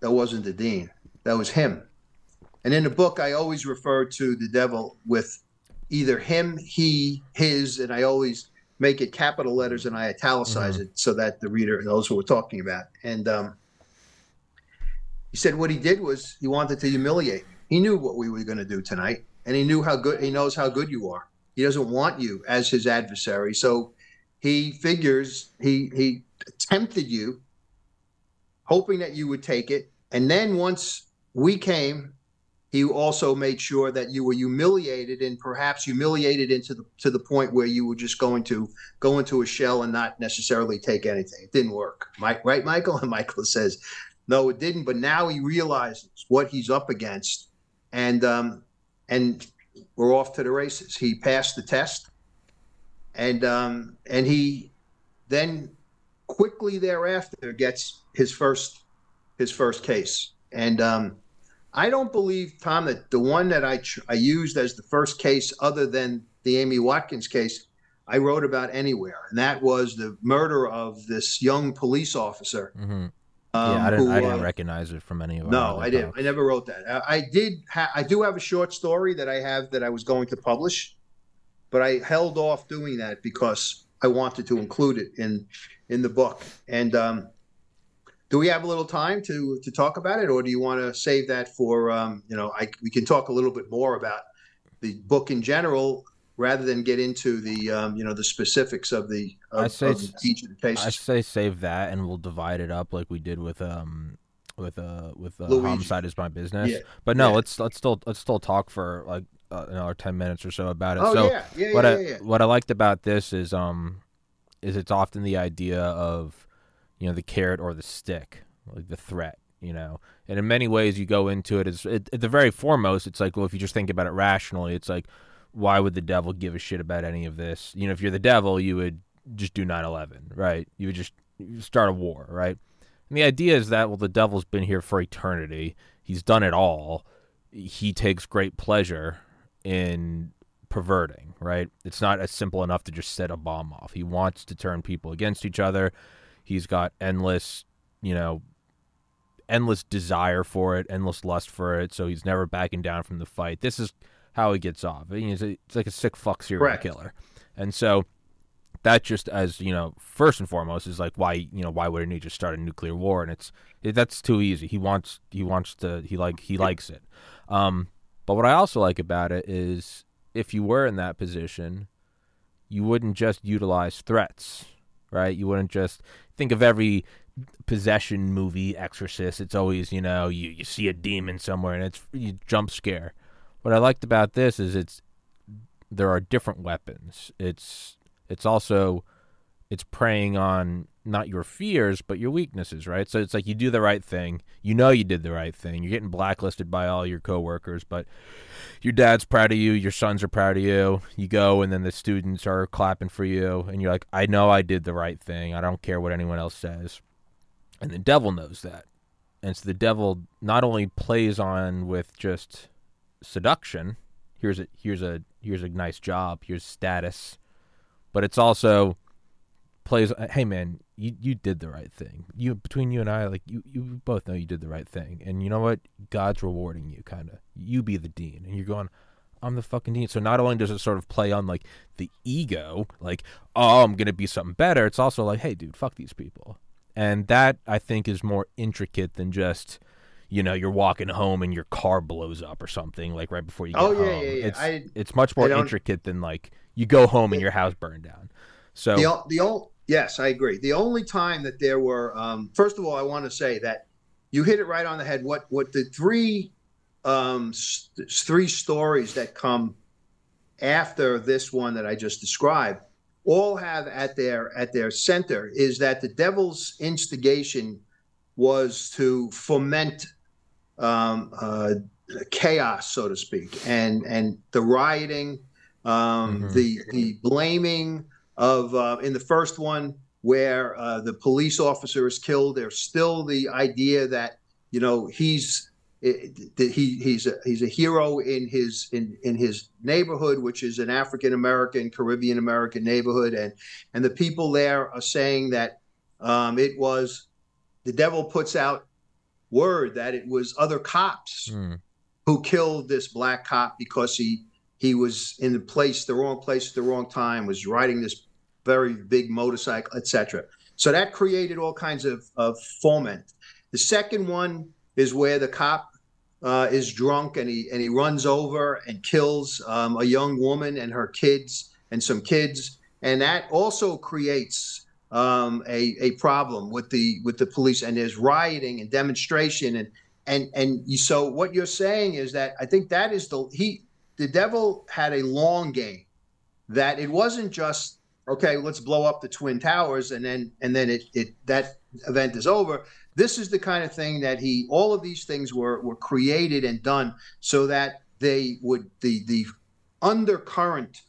Speaker 3: That wasn't the dean. That was him. And in the book, I always refer to the devil with either him, he, his, and I always make it capital letters and I italicize it so that the reader knows what we're talking about. And um, he said what he did was he wanted to humiliate me. He knew what we were going to do tonight, and he knew how good he knows how good you are. He doesn't want you as his adversary, so he figures he he tempted you, hoping that you would take it, and then once we came, he also made sure that you were humiliated and perhaps humiliated into the to the point where you were just going to go into a shell and not necessarily take anything. It didn't work, Mike, right, Michael? And Michael says, no, it didn't. But now he realizes what he's up against, and um, and we're off to the races. He passed the test, and um, and he then quickly thereafter gets his first his first case. And um, I don't believe Tom that the one that I tr- I used as the first case, other than the Amy Watkins case, I wrote about anywhere, and that was the murder of this young police officer.
Speaker 1: Mm-hmm.
Speaker 3: Um,
Speaker 1: yeah, I didn't,
Speaker 3: who,
Speaker 1: I didn't
Speaker 3: uh,
Speaker 1: recognize it from any of
Speaker 3: no, I didn't.
Speaker 1: talks.
Speaker 3: I never wrote that. I, I did. Ha- I do have a short story that I have that I was going to publish, but I held off doing that because I wanted to include it in in the book. And um, do we have a little time to to talk about it, or do you want to save that for um, you know? I we can talk a little bit more about the book in general rather than get into the um, you know the specifics of the
Speaker 1: I say
Speaker 3: of each of the cases.
Speaker 1: I say save that, and we'll divide it up like we did with um with uh with uh,
Speaker 3: Luigi.
Speaker 1: homicide is my business.
Speaker 3: Yeah,
Speaker 1: But no,
Speaker 3: yeah.
Speaker 1: let's let's still let's still talk for like uh, another ten minutes or so about it.
Speaker 3: Oh
Speaker 1: so
Speaker 3: yeah,
Speaker 1: what I
Speaker 3: yeah, yeah.
Speaker 1: what I liked about this is um is it's often the idea of you know the carrot or the stick, like the threat, you know. And in many ways, you go into it as it, at the very foremost, it's like well, if you just think about it rationally, it's like why would the devil give a shit about any of this? You know, if you're the devil, you would just do 9/11, right? You would just start a war, right? And the idea is that well, the devil's been here for eternity. He's done it all. He takes great pleasure in perverting, right? It's not as simple enough to just set a bomb off. He wants to turn people against each other. He's got endless, you know, endless desire for it, endless lust for it. So he's never backing down from the fight. This is how he gets off. A, it's like a sick fuck serial
Speaker 3: Correct.
Speaker 1: killer, and so that just as you know, first and foremost is like why you know why wouldn't he just start a nuclear war? And it's it, that's too easy. He wants he wants to he like he likes it. Um, but what I also like about it is if you were in that position, you wouldn't just utilize threats, right? You wouldn't just think of every possession movie, Exorcist. It's always you know you you see a demon somewhere and it's you jump scare. What I liked about this is it's there are different weapons. It's it's also it's preying on not your fears but your weaknesses, right? So it's like you do the right thing. You know you did the right thing. You're getting blacklisted by all your coworkers, but your dad's proud of you, your sons are proud of you. You go and then the students are clapping for you and you're like, "I know I did the right thing. I don't care what anyone else says." And the devil knows that. And so the devil not only plays on with just seduction, here's a here's a here's a nice job, here's status, but it's also plays hey man, you you did the right thing. You between you and I like you you both know you did the right thing. And you know what? God's rewarding you kind of. You be the dean and you're going I'm the fucking dean. So not only does it sort of play on like the ego, like oh, I'm going to be something better, it's also like hey dude, fuck these people. And that I think is more intricate than just you know, you're walking home and your car blows up or something like right before you get
Speaker 3: Oh, yeah,
Speaker 1: home.
Speaker 3: yeah, yeah.
Speaker 1: It's
Speaker 3: I-
Speaker 1: it's much more intricate than like you go home and your house burned down. So
Speaker 3: The the yes, I agree. The only time that there were, um, first of all, I want to say that you hit it right on the head. What what the three um, s- three stories that come after this one that I just described all have at their at their center is that the devil's instigation was to foment um, uh, chaos, so to speak, and and the rioting, um,
Speaker 1: Mhm.
Speaker 3: the the blaming of uh, in the first one where uh, the police officer is killed. There's still the idea that you know he's it, that he he's a he's a hero in his in in his neighborhood, which is an African American Caribbean American neighborhood, and and the people there are saying that um, it was the devil puts out word that it was other cops
Speaker 1: mm,
Speaker 3: who killed this black cop because he he was in the place the wrong place at the wrong time was riding this very big motorcycle etc so that created all kinds of, of foment. The second one is where the cop uh, is drunk and he and he runs over and kills um, a young woman and her kids and some kids. And that also creates um, a, a problem with the with the police. And there's rioting and demonstration and and and so what you're saying is that I think that is the he the devil had a long game. That it wasn't just okay let's blow up the twin towers and then and then it, it that event is over this is the kind of thing that he all of these things were were created and done so that they would the the undercurrent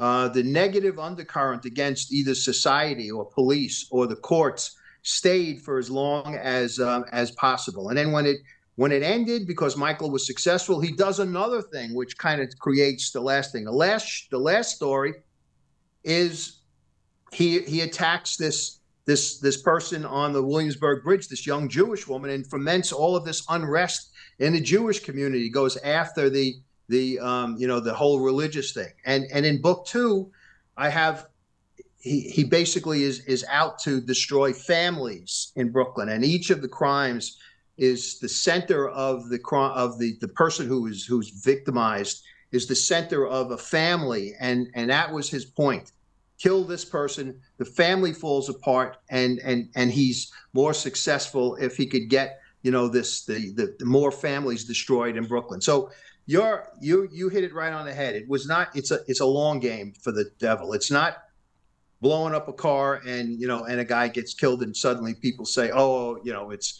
Speaker 3: uh, the negative undercurrent against either society or police or the courts stayed for as long as um, as possible and then when it when it ended, because Michael was successful, he does another thing which kind of creates the last thing. The last the last story is he he attacks this this this person on the Williamsburg Bridge, this young Jewish woman, and foments all of this unrest in the Jewish community. He goes after the the um, you know the whole religious thing. And and in book two, I have he he basically is is out to destroy families in Brooklyn, and each of the crimes is the center of the of the the person who is who's victimized is the center of a family, and and that was his point. Kill this person, the family falls apart, and and and he's more successful if he could get you know this the the, the more families destroyed in Brooklyn. So you're you you hit it right on the head. It was not. It's a it's a long game for the devil. It's not blowing up a car and you know and a guy gets killed and suddenly people say oh you know it's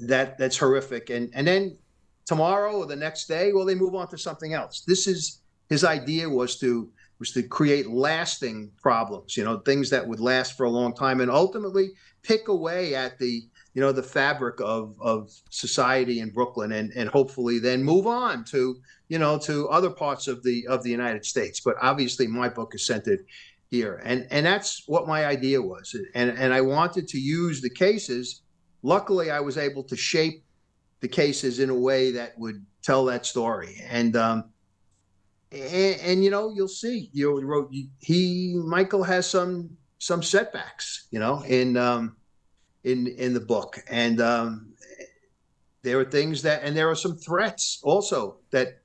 Speaker 3: that that's horrific and and then tomorrow or the next day well they move on to something else this is his idea was to was to create lasting problems you know things that would last for a long time and ultimately pick away at the you know the fabric of of society in Brooklyn and and hopefully then move on to you know to other parts of the of the United States. But obviously my book is centered here. And and that's what my idea was. And and I wanted to use the cases. Luckily I was able to shape the cases in a way that would tell that story. And um and, and you know you'll see you wrote he Michael has some some setbacks you know in um in in the book, and um, there are things that, and there are some threats also that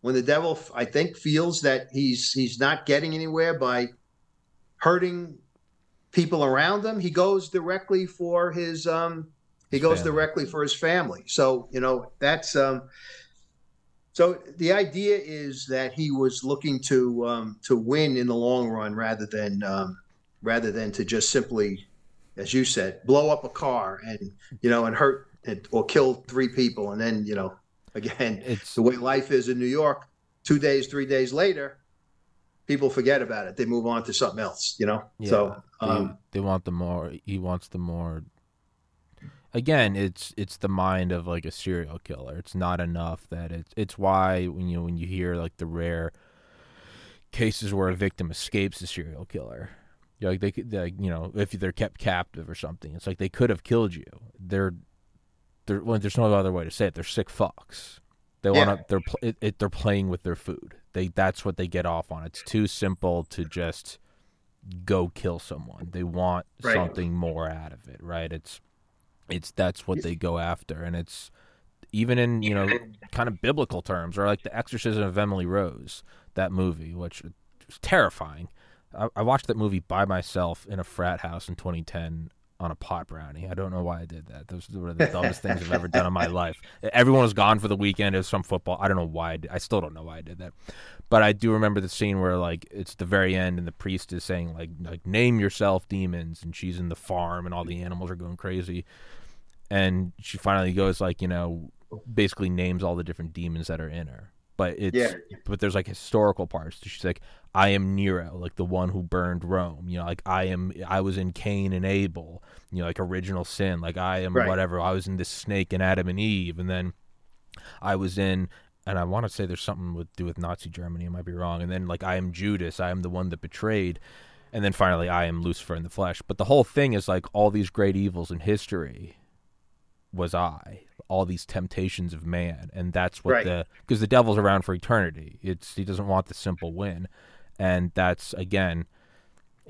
Speaker 3: when the devil, I think, feels that he's he's not getting anywhere by hurting people around him, he goes directly for his um, he goes family. directly for his family. So you know that's um, so the idea is that he was looking to um, to win in the long run rather than um, rather than to just simply as you said, blow up a car and you know and hurt it, or kill three people, and then you know again, it's the way life is in New York. Two days, three days later, people forget about it. They move on to something else. You know. Yeah, so
Speaker 1: um, they, they want the more. He wants the more. Again, it's it's the mind of like a serial killer. It's not enough that it's it's why when you when you hear like the rare cases where a victim escapes a serial killer like they could, like, you know, if they're kept captive or something, it's like they could have killed you. They're, they're. Well, there's no other way to say it. They're sick fucks. They want to. They're it, it, They're playing with their food. They. That's what they get off on. It's too simple to just go kill someone. They want right. something more out of it. Right. It's. It's that's what they go after, and it's even in you know kind of biblical terms, or like the Exorcism of Emily Rose, that movie, which is terrifying I, I watched that movie by myself in a frat house in 2010 on a pot brownie. I don't know why I did that. Those were the dumbest things I've ever done in my life. Everyone was gone for the weekend. It was some football. I don't know why. I, did. I still don't know why I did that. But I do remember the scene where like it's the very end and the priest is saying like like name yourself demons and she's in the farm and all the animals are going crazy. And she finally goes like, you know, basically names all the different demons that are in her but it's yeah. but there's like historical parts. She's like, I am Nero, like the one who burned Rome. You know, like I am I was in Cain and Abel, you know, like original sin. Like I am right. whatever. I was in this snake and Adam and Eve, and then I was in and I want to say there's something with do with Nazi Germany. I might be wrong. And then like I am Judas. I am the one that betrayed. And then finally, I am Lucifer in the flesh. But the whole thing is like all these great evils in history was I all these temptations of man, and that's what right. the because the devil's around for eternity. It's he doesn't want the simple win, and that's again.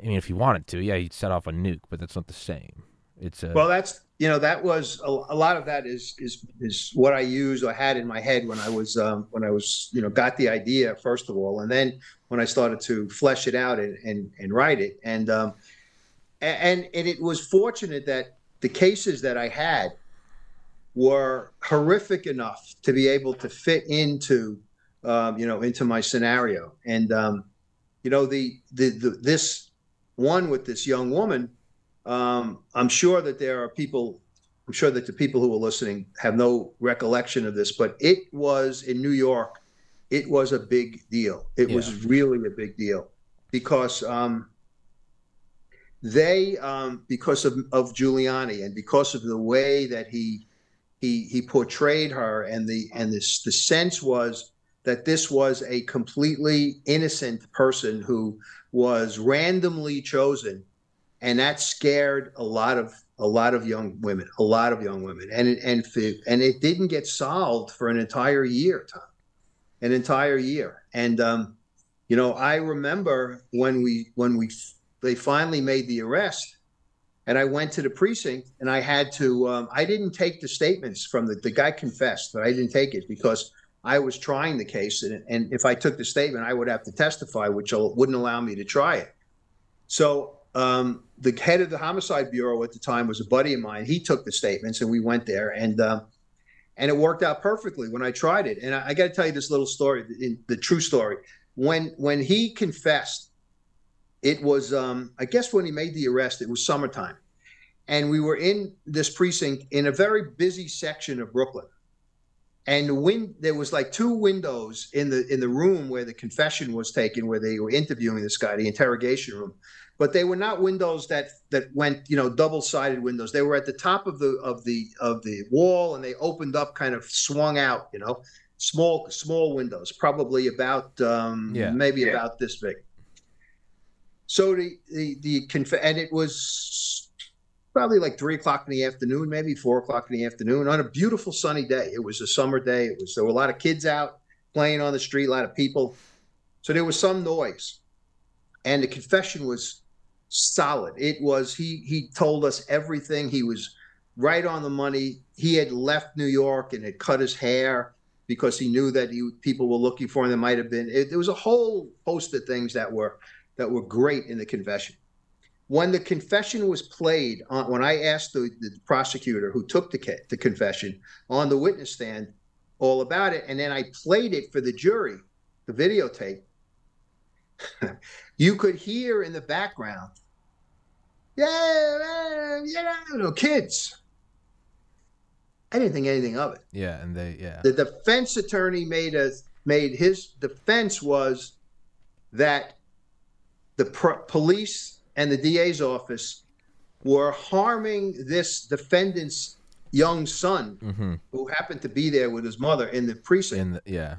Speaker 1: I mean, if he wanted to, yeah, he'd set off a nuke, but that's not the same. It's a
Speaker 3: well, that's you know that was a, a lot of that is is is what I used or had in my head when I was um, when I was you know got the idea first of all, and then when I started to flesh it out and and, and write it, and um, and and it was fortunate that the cases that I had were horrific enough to be able to fit into um, you know into my scenario and um, you know the, the, the this one with this young woman um, i'm sure that there are people i'm sure that the people who are listening have no recollection of this but it was in new york it was a big deal it yeah. was really a big deal because um, they um, because of, of giuliani and because of the way that he he he portrayed her, and the and this the sense was that this was a completely innocent person who was randomly chosen, and that scared a lot of a lot of young women, a lot of young women, and it, and and it didn't get solved for an entire year, Tom, an entire year. And um, you know, I remember when we when we they finally made the arrest, and I went to the precinct, and I had to. Um, I didn't take the statements from the the guy confessed, but I didn't take it because I was trying the case, and, and if I took the statement, I would have to testify, which wouldn't allow me to try it. So um, the head of the homicide bureau at the time was a buddy of mine. He took the statements, and we went there, and uh, and it worked out perfectly when I tried it. And I, I got to tell you this little story, the, the true story. When when he confessed, it was um, I guess when he made the arrest, it was summertime, and we were in this precinct in a very busy section of Brooklyn. And the win- there was like two windows in the in the room where the confession was taken where they were interviewing this guy the interrogation room. But they were not windows that that went you know double sided windows. They were at the top of the of the of the wall and they opened up kind of swung out you know. Small small windows probably about um yeah. maybe yeah. about this big so the the the conf- and it was probably like three o'clock in the afternoon, maybe four o'clock in the afternoon on a beautiful sunny day. It was a summer day. It was there were a lot of kids out playing on the street, a lot of people. So there was some noise. And the confession was solid. It was he he told us everything. He was right on the money. He had left New York and had cut his hair because he knew that he, people were looking for him. There might have been it, there was a whole host of things that were that were great in the confession when the confession was played on, when I asked the, the prosecutor who took the, the confession on the witness stand all about it, and then I played it for the jury, the videotape, you could hear in the background, yeah, yeah, know, kids. I didn't think anything of it.
Speaker 1: Yeah, and they, yeah.
Speaker 3: The defense attorney made a made his defense was that the police and the DA's office were harming this defendant's young son, mm-hmm. who happened to be there with his mother in the precinct. In the,
Speaker 1: yeah,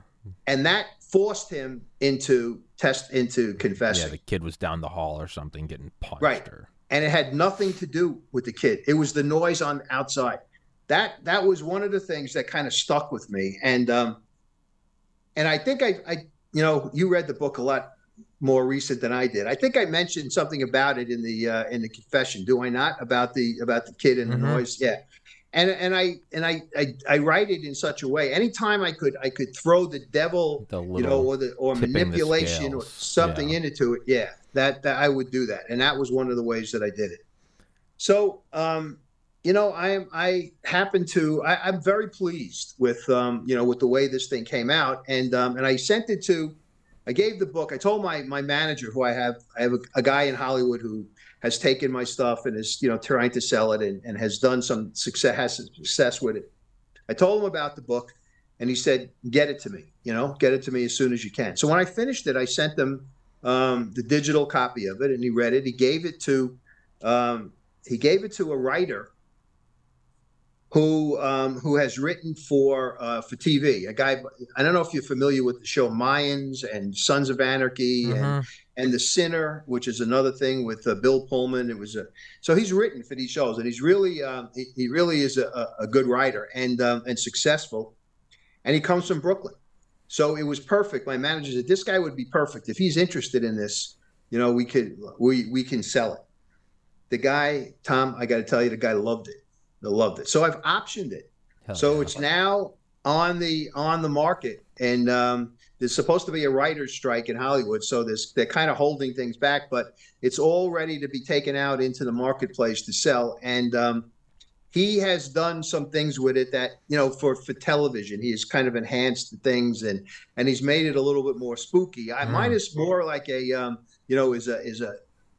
Speaker 3: and that forced him into test into confessing.
Speaker 1: Yeah, the kid was down the hall or something getting punched.
Speaker 3: Right,
Speaker 1: or...
Speaker 3: and it had nothing to do with the kid. It was the noise on outside. That that was one of the things that kind of stuck with me, and um, and I think I, I you know you read the book a lot more recent than I did. I think I mentioned something about it in the uh, in the confession. Do I not about the about the kid and the mm-hmm. noise? Yeah. And and I and I, I, I write it in such a way. Anytime I could I could throw the devil, the you know, or the or manipulation or something yeah. into it. Yeah, that that I would do that, and that was one of the ways that I did it. So, um, you know, I am I happen to I, am very pleased with um, you know with the way this thing came out, and um, and I sent it to I gave the book. I told my my manager, who I have, I have a, a, guy in Hollywood who has taken my stuff and is you know trying to sell it and, and has done some success has success with it. I told him about the book, and he said, "Get it to me. You know, get it to me as soon as you can." So when I finished it, I sent him um, the digital copy of it, and he read it. He gave it to um, he gave it to a writer who um, who has written for uh, for TV. A guy I don't know if you're familiar with the show Mayans and Sons of Anarchy mm-hmm. and and The Sinner, which is another thing with uh, Bill Pullman. It was a so he's written for these shows and he's really um, he, he, really is a, a, good writer and um, and successful. And he comes from Brooklyn, so it was perfect. My manager said this guy would be perfect if he's interested in this. You know, we could we we can sell it. The guy, Tom, I got to tell you, the guy loved it they loved it. So I've optioned it. Hell so yeah. it's now on the on the market, and um, there's supposed to be a writer's strike in Hollywood, so this they're kind of holding things back, but it's all ready to be taken out into the marketplace to sell. And um, he has done some things with it that you know for for television, he has kind of enhanced the things and and he's made it a little bit more spooky. I, mm. Mine is more like a um, you know is a is a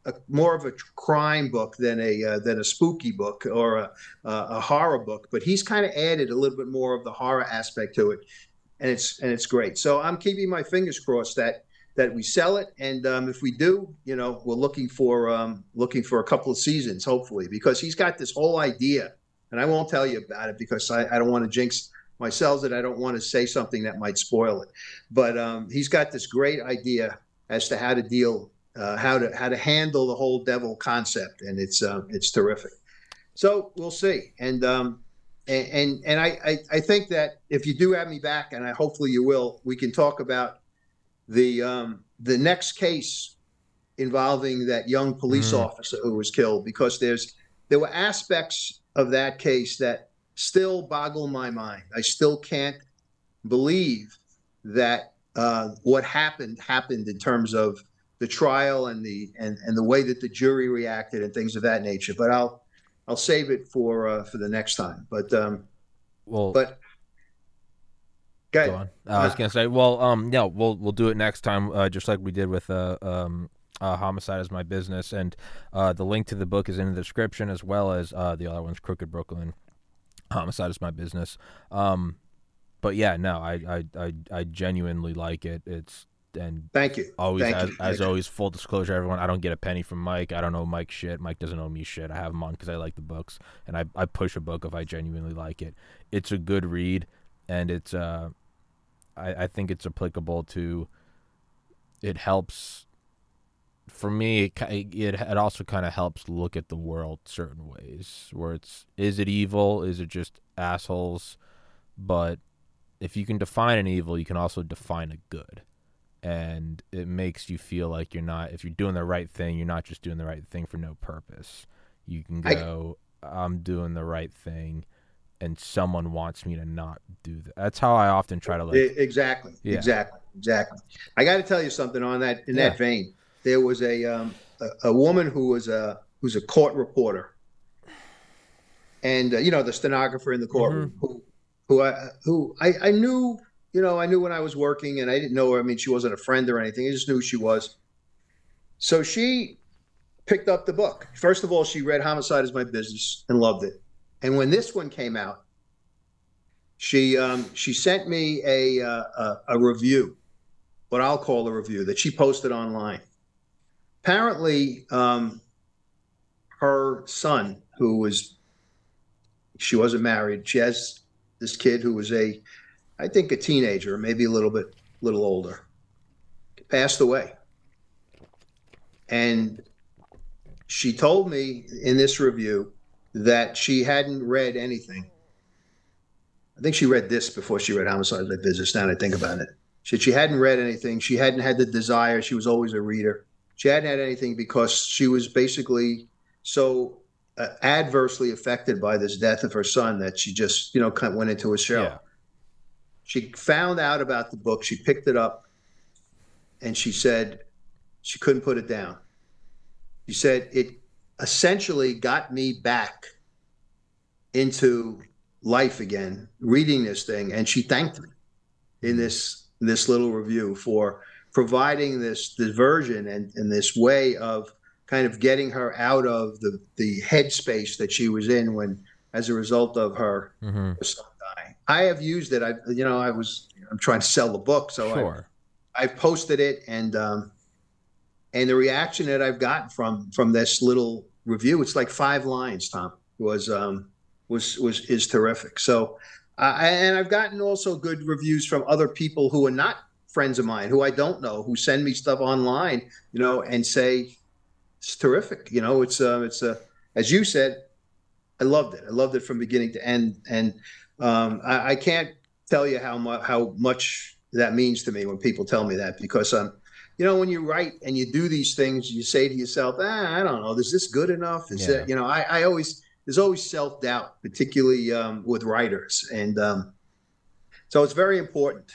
Speaker 3: a, more of a crime book than a uh, than a spooky book or a, a horror book, but he's kind of added a little bit more of the horror aspect to it, and it's and it's great. So I'm keeping my fingers crossed that that we sell it, and um, if we do, you know, we're looking for um, looking for a couple of seasons, hopefully, because he's got this whole idea and I won't tell you about it because I, I don't want to jinx myself that I don't want to say something that might spoil it. But um, he's got this great idea as to how to deal, uh, how to how to handle the whole devil concept, and it's uh, it's terrific. So we'll see, and um, and and, and I, I, I think that if you do have me back, and I hopefully you will, we can talk about the um, the next case involving that young police mm. officer who was killed because there's there were aspects of that case that still boggle my mind. I still can't believe that uh, what happened happened in terms of the trial and the and, and the way that the jury reacted and things of that nature. But I'll I'll save it for uh, for the next time. But um,
Speaker 1: well,
Speaker 3: but
Speaker 1: go, go on. Uh, I was gonna say, well, um, yeah, we'll we'll do it next time, uh, just like we did with uh, um, uh, homicide is my business, and uh, the link to the book is in the description as well as uh, the other one's Crooked Brooklyn. Homicide is my business. Um, but yeah, no, I, I I I genuinely like it. It's and
Speaker 3: thank you.
Speaker 1: Always
Speaker 3: thank
Speaker 1: as,
Speaker 3: you.
Speaker 1: as always, full disclosure, everyone. I don't get a penny from Mike. I don't know Mike shit. Mike doesn't owe me shit. I have him on because I like the books, and I I push a book if I genuinely like it. It's a good read, and it's uh, I I think it's applicable to. It helps. For me, it it, it also kind of helps look at the world certain ways. Where it's is it evil? Is it just assholes? But if you can define an evil, you can also define a good. And it makes you feel like you're not, if you're doing the right thing, you're not just doing the right thing for no purpose. You can go, I, am doing the right thing, and someone wants me to not do that. That's how I often try to like.
Speaker 3: Exactly. Yeah. Exactly. Exactly. I got to tell you something on that, in yeah. that vein. There was a, um, a, a woman who was a, who's a court reporter and uh, you know the stenographer in the courtroom mm-hmm. who who I who I, I knew, you know, I knew when I was working, and I didn't know her. I mean, she wasn't a friend or anything. I just knew she was. So she picked up the book. First of all, she read "Homicide Is My Business" and loved it. And when this one came out, she um, she sent me a, uh, a a review, what I'll call a review that she posted online. Apparently, um, her son, who was she wasn't married, she has this kid who was a, I think a teenager, maybe a little bit, little older, passed away. And she told me in this review that she hadn't read anything. I think she read this before she read Homicide by Business. Now that I think about it, she she hadn't read anything. She hadn't had the desire. She was always a reader. She hadn't had anything because she was basically so uh, adversely affected by this death of her son that she just you know kind of went into a shell. Yeah. She found out about the book. She picked it up, and she said she couldn't put it down. She said it essentially got me back into life again reading this thing and she thanked me in this this little review for providing this diversion and, and this way of kind of getting her out of the the headspace that she was in when, as a result of her mm-hmm. I have used it. I you know I was I'm trying to sell the book, so sure. I I've posted it and um, and the reaction that I've gotten from from this little review, it's like five lines, Tom, was um, was was is terrific. So. Uh, and I've gotten also good reviews from other people who are not friends of mine who I don't know who send me stuff online, you know, and say, it's terrific. You know, it's uh, it's uh, as you said, I loved it. I loved it from beginning to end, and um, I, I, can't tell you how much how much that means to me when people tell me that because um, you know, when you write and you do these things, you say to yourself, ah, I don't know, is this good enough? Is yeah. that you know, I, I always there's always self doubt, particularly um, with writers, and um, so it's very important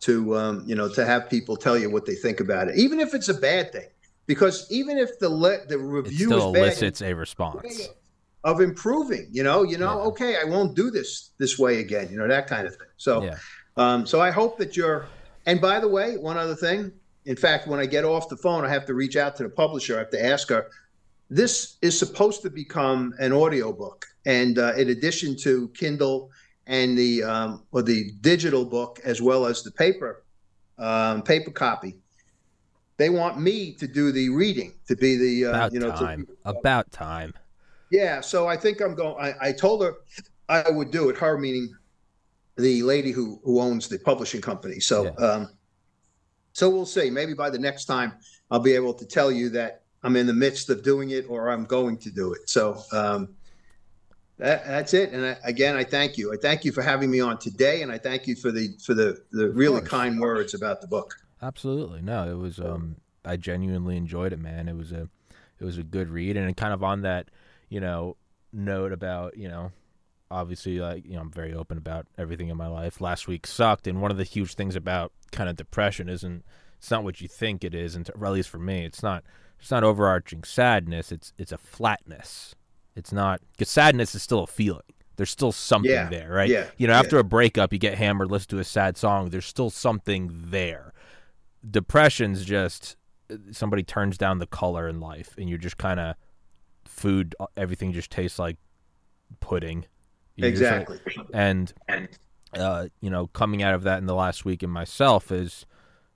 Speaker 3: to um, you know to have people tell you what they think about it, even if it's a bad thing because even if the le- the review
Speaker 1: it still elicits a response
Speaker 3: of improving, you know, you know, yeah. okay, I won't do this this way again, you know, that kind of thing. So, yeah. um, so I hope that you're. And by the way, one other thing. In fact, when I get off the phone, I have to reach out to the publisher. I have to ask her. This is supposed to become an audiobook, and uh, in addition to Kindle and the um, or the digital book as well as the paper um, paper copy they want me to do the reading, to be the
Speaker 1: uh,
Speaker 3: you know
Speaker 1: time.
Speaker 3: To,
Speaker 1: about time.
Speaker 3: Yeah, so I think I'm going. I, I told her I would do it. Her meaning the lady who who owns the publishing company. So,
Speaker 1: Yeah.
Speaker 3: um, so we'll see. Maybe by the next time, I'll be able to tell you that I'm in the midst of doing it or I'm going to do it. So, um, that, that's it. And I, again, I thank you. I thank you for having me on today, and I thank you for the for the the really kind words about the book.
Speaker 1: Absolutely. No, it was um I genuinely enjoyed it, man. It was a it was a good read and kind of on that, you know, note about, you know, obviously like, you know, I'm very open about everything in my life. Last week sucked and one of the huge things about kind of depression isn't it's not what you think it is and at least for me, it's not it's not overarching sadness, it's it's a flatness. It's not cuz sadness is still a feeling. There's still something
Speaker 3: Yeah.
Speaker 1: there, right?
Speaker 3: Yeah.
Speaker 1: You know,
Speaker 3: Yeah.
Speaker 1: after a breakup, you get hammered, listen to a sad song. There's still something there. Depression's just uh, somebody turns down the color in life, and you're just kind of food. uh, Everything just tastes like pudding. Like-
Speaker 3: Exactly.
Speaker 1: and uh, you know, coming out of that in the last week and myself is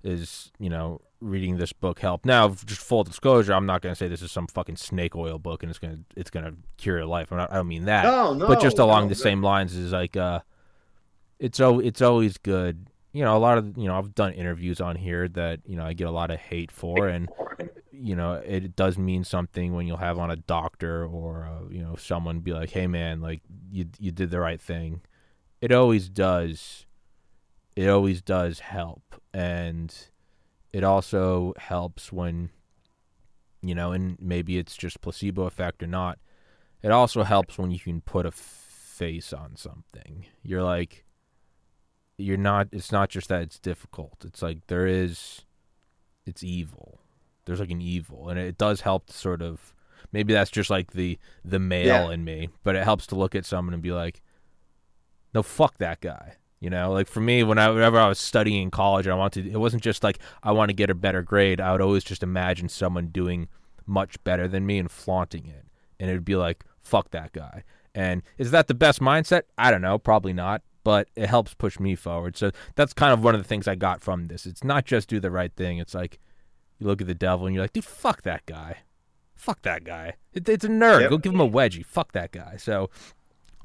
Speaker 1: is you know reading this book helped. Now, just full disclosure, I'm not going to say this is some fucking snake oil book and it's gonna it's gonna cure your life. I'm not, I don't mean that
Speaker 3: No, no.
Speaker 1: but just along
Speaker 3: no,
Speaker 1: the
Speaker 3: no.
Speaker 1: same lines is like uh it's al- it's always good you know a lot of you know i've done interviews on here that you know i get a lot of hate for and you know it does mean something when you'll have on a doctor or uh, you know someone be like hey man like you you did the right thing it always does it always does help and it also helps when you know and maybe it's just placebo effect or not it also helps when you can put a face on something. You're like, you're not. It's not just that it's difficult. It's like there is, it's evil. There's like an evil, and it does help to sort of. Maybe that's just like the the male
Speaker 3: Yeah.
Speaker 1: in me, but it helps to look at someone and be like, no, fuck that guy. You know, like for me, when I, whenever I was studying in college, I wanted. It wasn't just like I want to get a better grade. I would always just imagine someone doing much better than me and flaunting it, and it'd be like, fuck that guy. And is that the best mindset? I don't know, probably not, but it helps push me forward. So that's kind of one of the things I got from this. It's not just do the right thing. It's like you look at the devil and you're like, dude, fuck that guy. Fuck that guy. It, it's a nerd.
Speaker 3: Yep.
Speaker 1: Go give him a wedgie. Fuck that guy. So,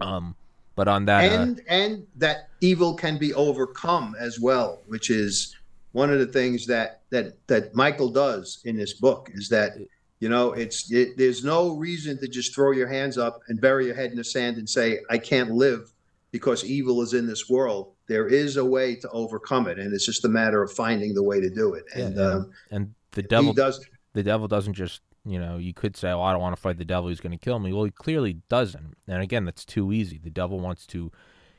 Speaker 1: um, but on that, uh,
Speaker 3: and and that evil can be overcome as well, which is one of the things that that that Michael does in this book is that you know it's it, there's no reason to just throw your hands up and bury your head in the sand and say I can't live because evil is in this world. There is a way to overcome it, and it's just a matter of finding the way to do it. And
Speaker 1: yeah.
Speaker 3: um,
Speaker 1: and the devil
Speaker 3: does.
Speaker 1: the devil doesn't just you know you could say oh i don't want to fight the devil he's going to kill me well he clearly doesn't and again that's too easy the devil wants to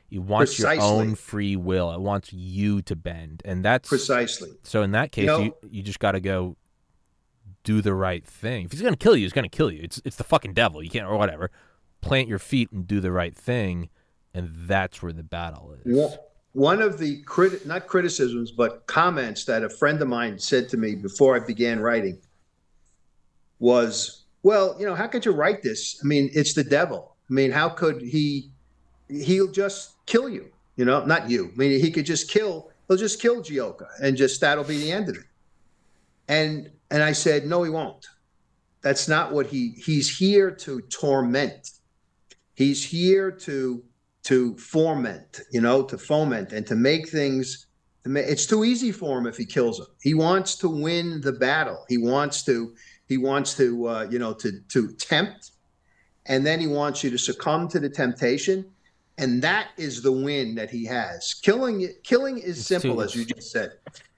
Speaker 1: he wants your
Speaker 3: Precisely.
Speaker 1: own free will it wants you to bend and that's
Speaker 3: Precisely.
Speaker 1: so in that case
Speaker 3: You
Speaker 1: you, you just got to go do the right thing if he's going to kill you he's going to kill you it's it's the fucking devil you can't or whatever plant your feet and do the right thing and that's where the battle is
Speaker 3: One- of the crit- not criticisms, but comments that a friend of mine said to me before I began writing was, "Well, you know, how could you write this? I mean, it's the devil. I mean, how could he? He'll just kill you. You know, not you. I mean, he could just kill. He'll just kill Gioka, and just that'll be the end of it." And and I said, "No, he won't. That's not what he. He's here to torment. He's here to." To foment, you know, to foment and to make things. To ma- it's too easy for him if he kills him. He wants to win the battle. He wants to. He wants to, uh, you know, to to tempt, and then he wants you to succumb to the temptation, and that is the win that he has. Killing, killing is
Speaker 1: It's
Speaker 3: simple, as you just said.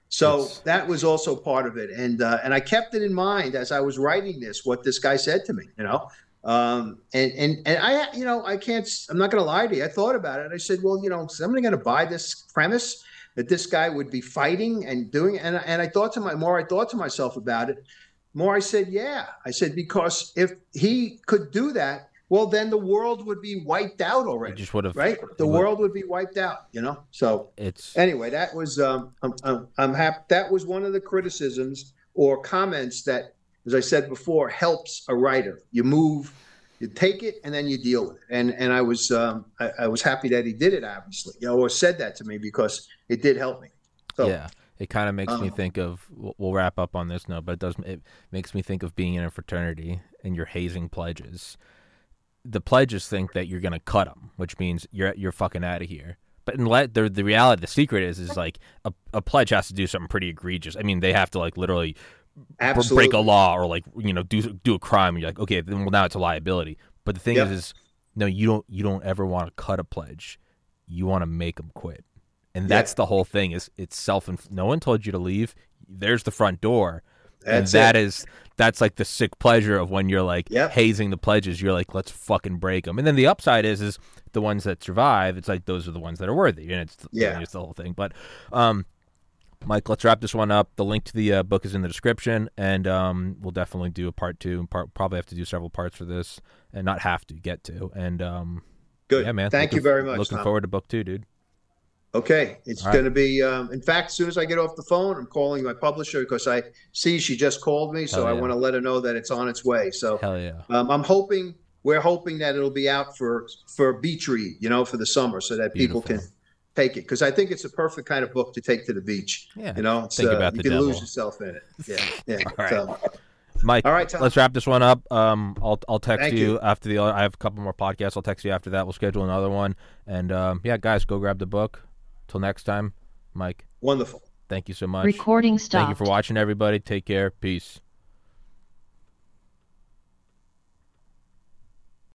Speaker 3: So that was also part of it, and uh, and I kept it in mind as I was writing this. What this guy said to me, you know, um, and and and I, you know, I can't. I'm not going to lie to you. I thought about it. I said, well, you know, somebody going to buy this premise that this guy would be fighting and doing. And and I thought to my more I thought to myself about it, more I said, yeah. I said because if he could do that, well, then the world would be wiped out
Speaker 1: it
Speaker 3: already,
Speaker 1: just would have
Speaker 3: right? The world would be wiped out. You know, so
Speaker 1: it's
Speaker 3: anyway, that was um, I'm, I'm, I'm happy. That was one of the criticisms or comments that, as I said before, helps a writer. You move, you take it, and then you deal with it. And and I was um, I, I was happy that he did it, obviously, you know, or said that to me because it did help me. So
Speaker 1: yeah it kind of makes me
Speaker 3: Um,
Speaker 1: think of we'll, we'll wrap up on this note but it does it makes me think of being in a fraternity and you're hazing pledges the pledges think that you're gonna cut them, which means you're you're fucking out of here. But in le- the the reality, the secret is is like a, a pledge has to do something pretty egregious. I mean, they have to like literally b-
Speaker 3: Absolutely.
Speaker 1: break a law or like you know do do a crime. And you're like, okay, then well now it's a liability. But the thing
Speaker 3: Yep.
Speaker 1: is, is no, you don't you don't ever want to cut a pledge. You want to make them quit, and that's the whole thing. Is it's self? And no one told you to leave. There's the front door, and
Speaker 3: That's
Speaker 1: that
Speaker 3: it.
Speaker 1: is that's like the sick pleasure of when you're like
Speaker 3: Yep.
Speaker 1: hazing the pledges. You're like, let's fucking break them. And then the upside is, is the ones that survive. It's like those are the ones that are worthy, and it's
Speaker 3: Yeah.
Speaker 1: it's the whole thing. But, um, Mike, let's wrap this one up. The link to the uh, book is in the description, and um, we'll definitely do a part two. And part, probably have to do several parts for this, and not have to get to. And um,
Speaker 3: Good.
Speaker 1: yeah, man.
Speaker 3: Thank
Speaker 1: looking-
Speaker 3: you very much.
Speaker 1: Looking
Speaker 3: Tom.
Speaker 1: forward to book two, dude.
Speaker 3: Okay, it's
Speaker 1: right.
Speaker 3: going to be. Um, in fact, as soon as I get off the phone, I'm calling my publisher because I see she just called me, so
Speaker 1: Hell
Speaker 3: I want to let her know that it's on its way. So
Speaker 1: Hell yeah.
Speaker 3: um, I'm hoping we're hoping that it'll be out for for beach read, you know, for the summer, so that people can
Speaker 1: Beautiful.
Speaker 3: Take it because I think it's a perfect kind of book to take to the beach.
Speaker 1: Yeah.
Speaker 3: You know, it's,
Speaker 1: Think
Speaker 3: uh,
Speaker 1: about
Speaker 3: you
Speaker 1: the
Speaker 3: can lose yourself in it. Yeah, yeah.
Speaker 1: All right.
Speaker 3: So,
Speaker 1: Mike,
Speaker 3: all right, Tom.
Speaker 1: let's wrap this one up. Um, I'll I'll text you,
Speaker 3: you.
Speaker 1: after the. I have a couple more podcasts. I'll text you after that. We'll schedule another one. And um, yeah, guys, go grab the book. Till next time, Mike.
Speaker 3: Wonderful.
Speaker 1: Thank you so much.
Speaker 2: Recording stuff.
Speaker 1: Thank you for watching, everybody. Take care. Peace.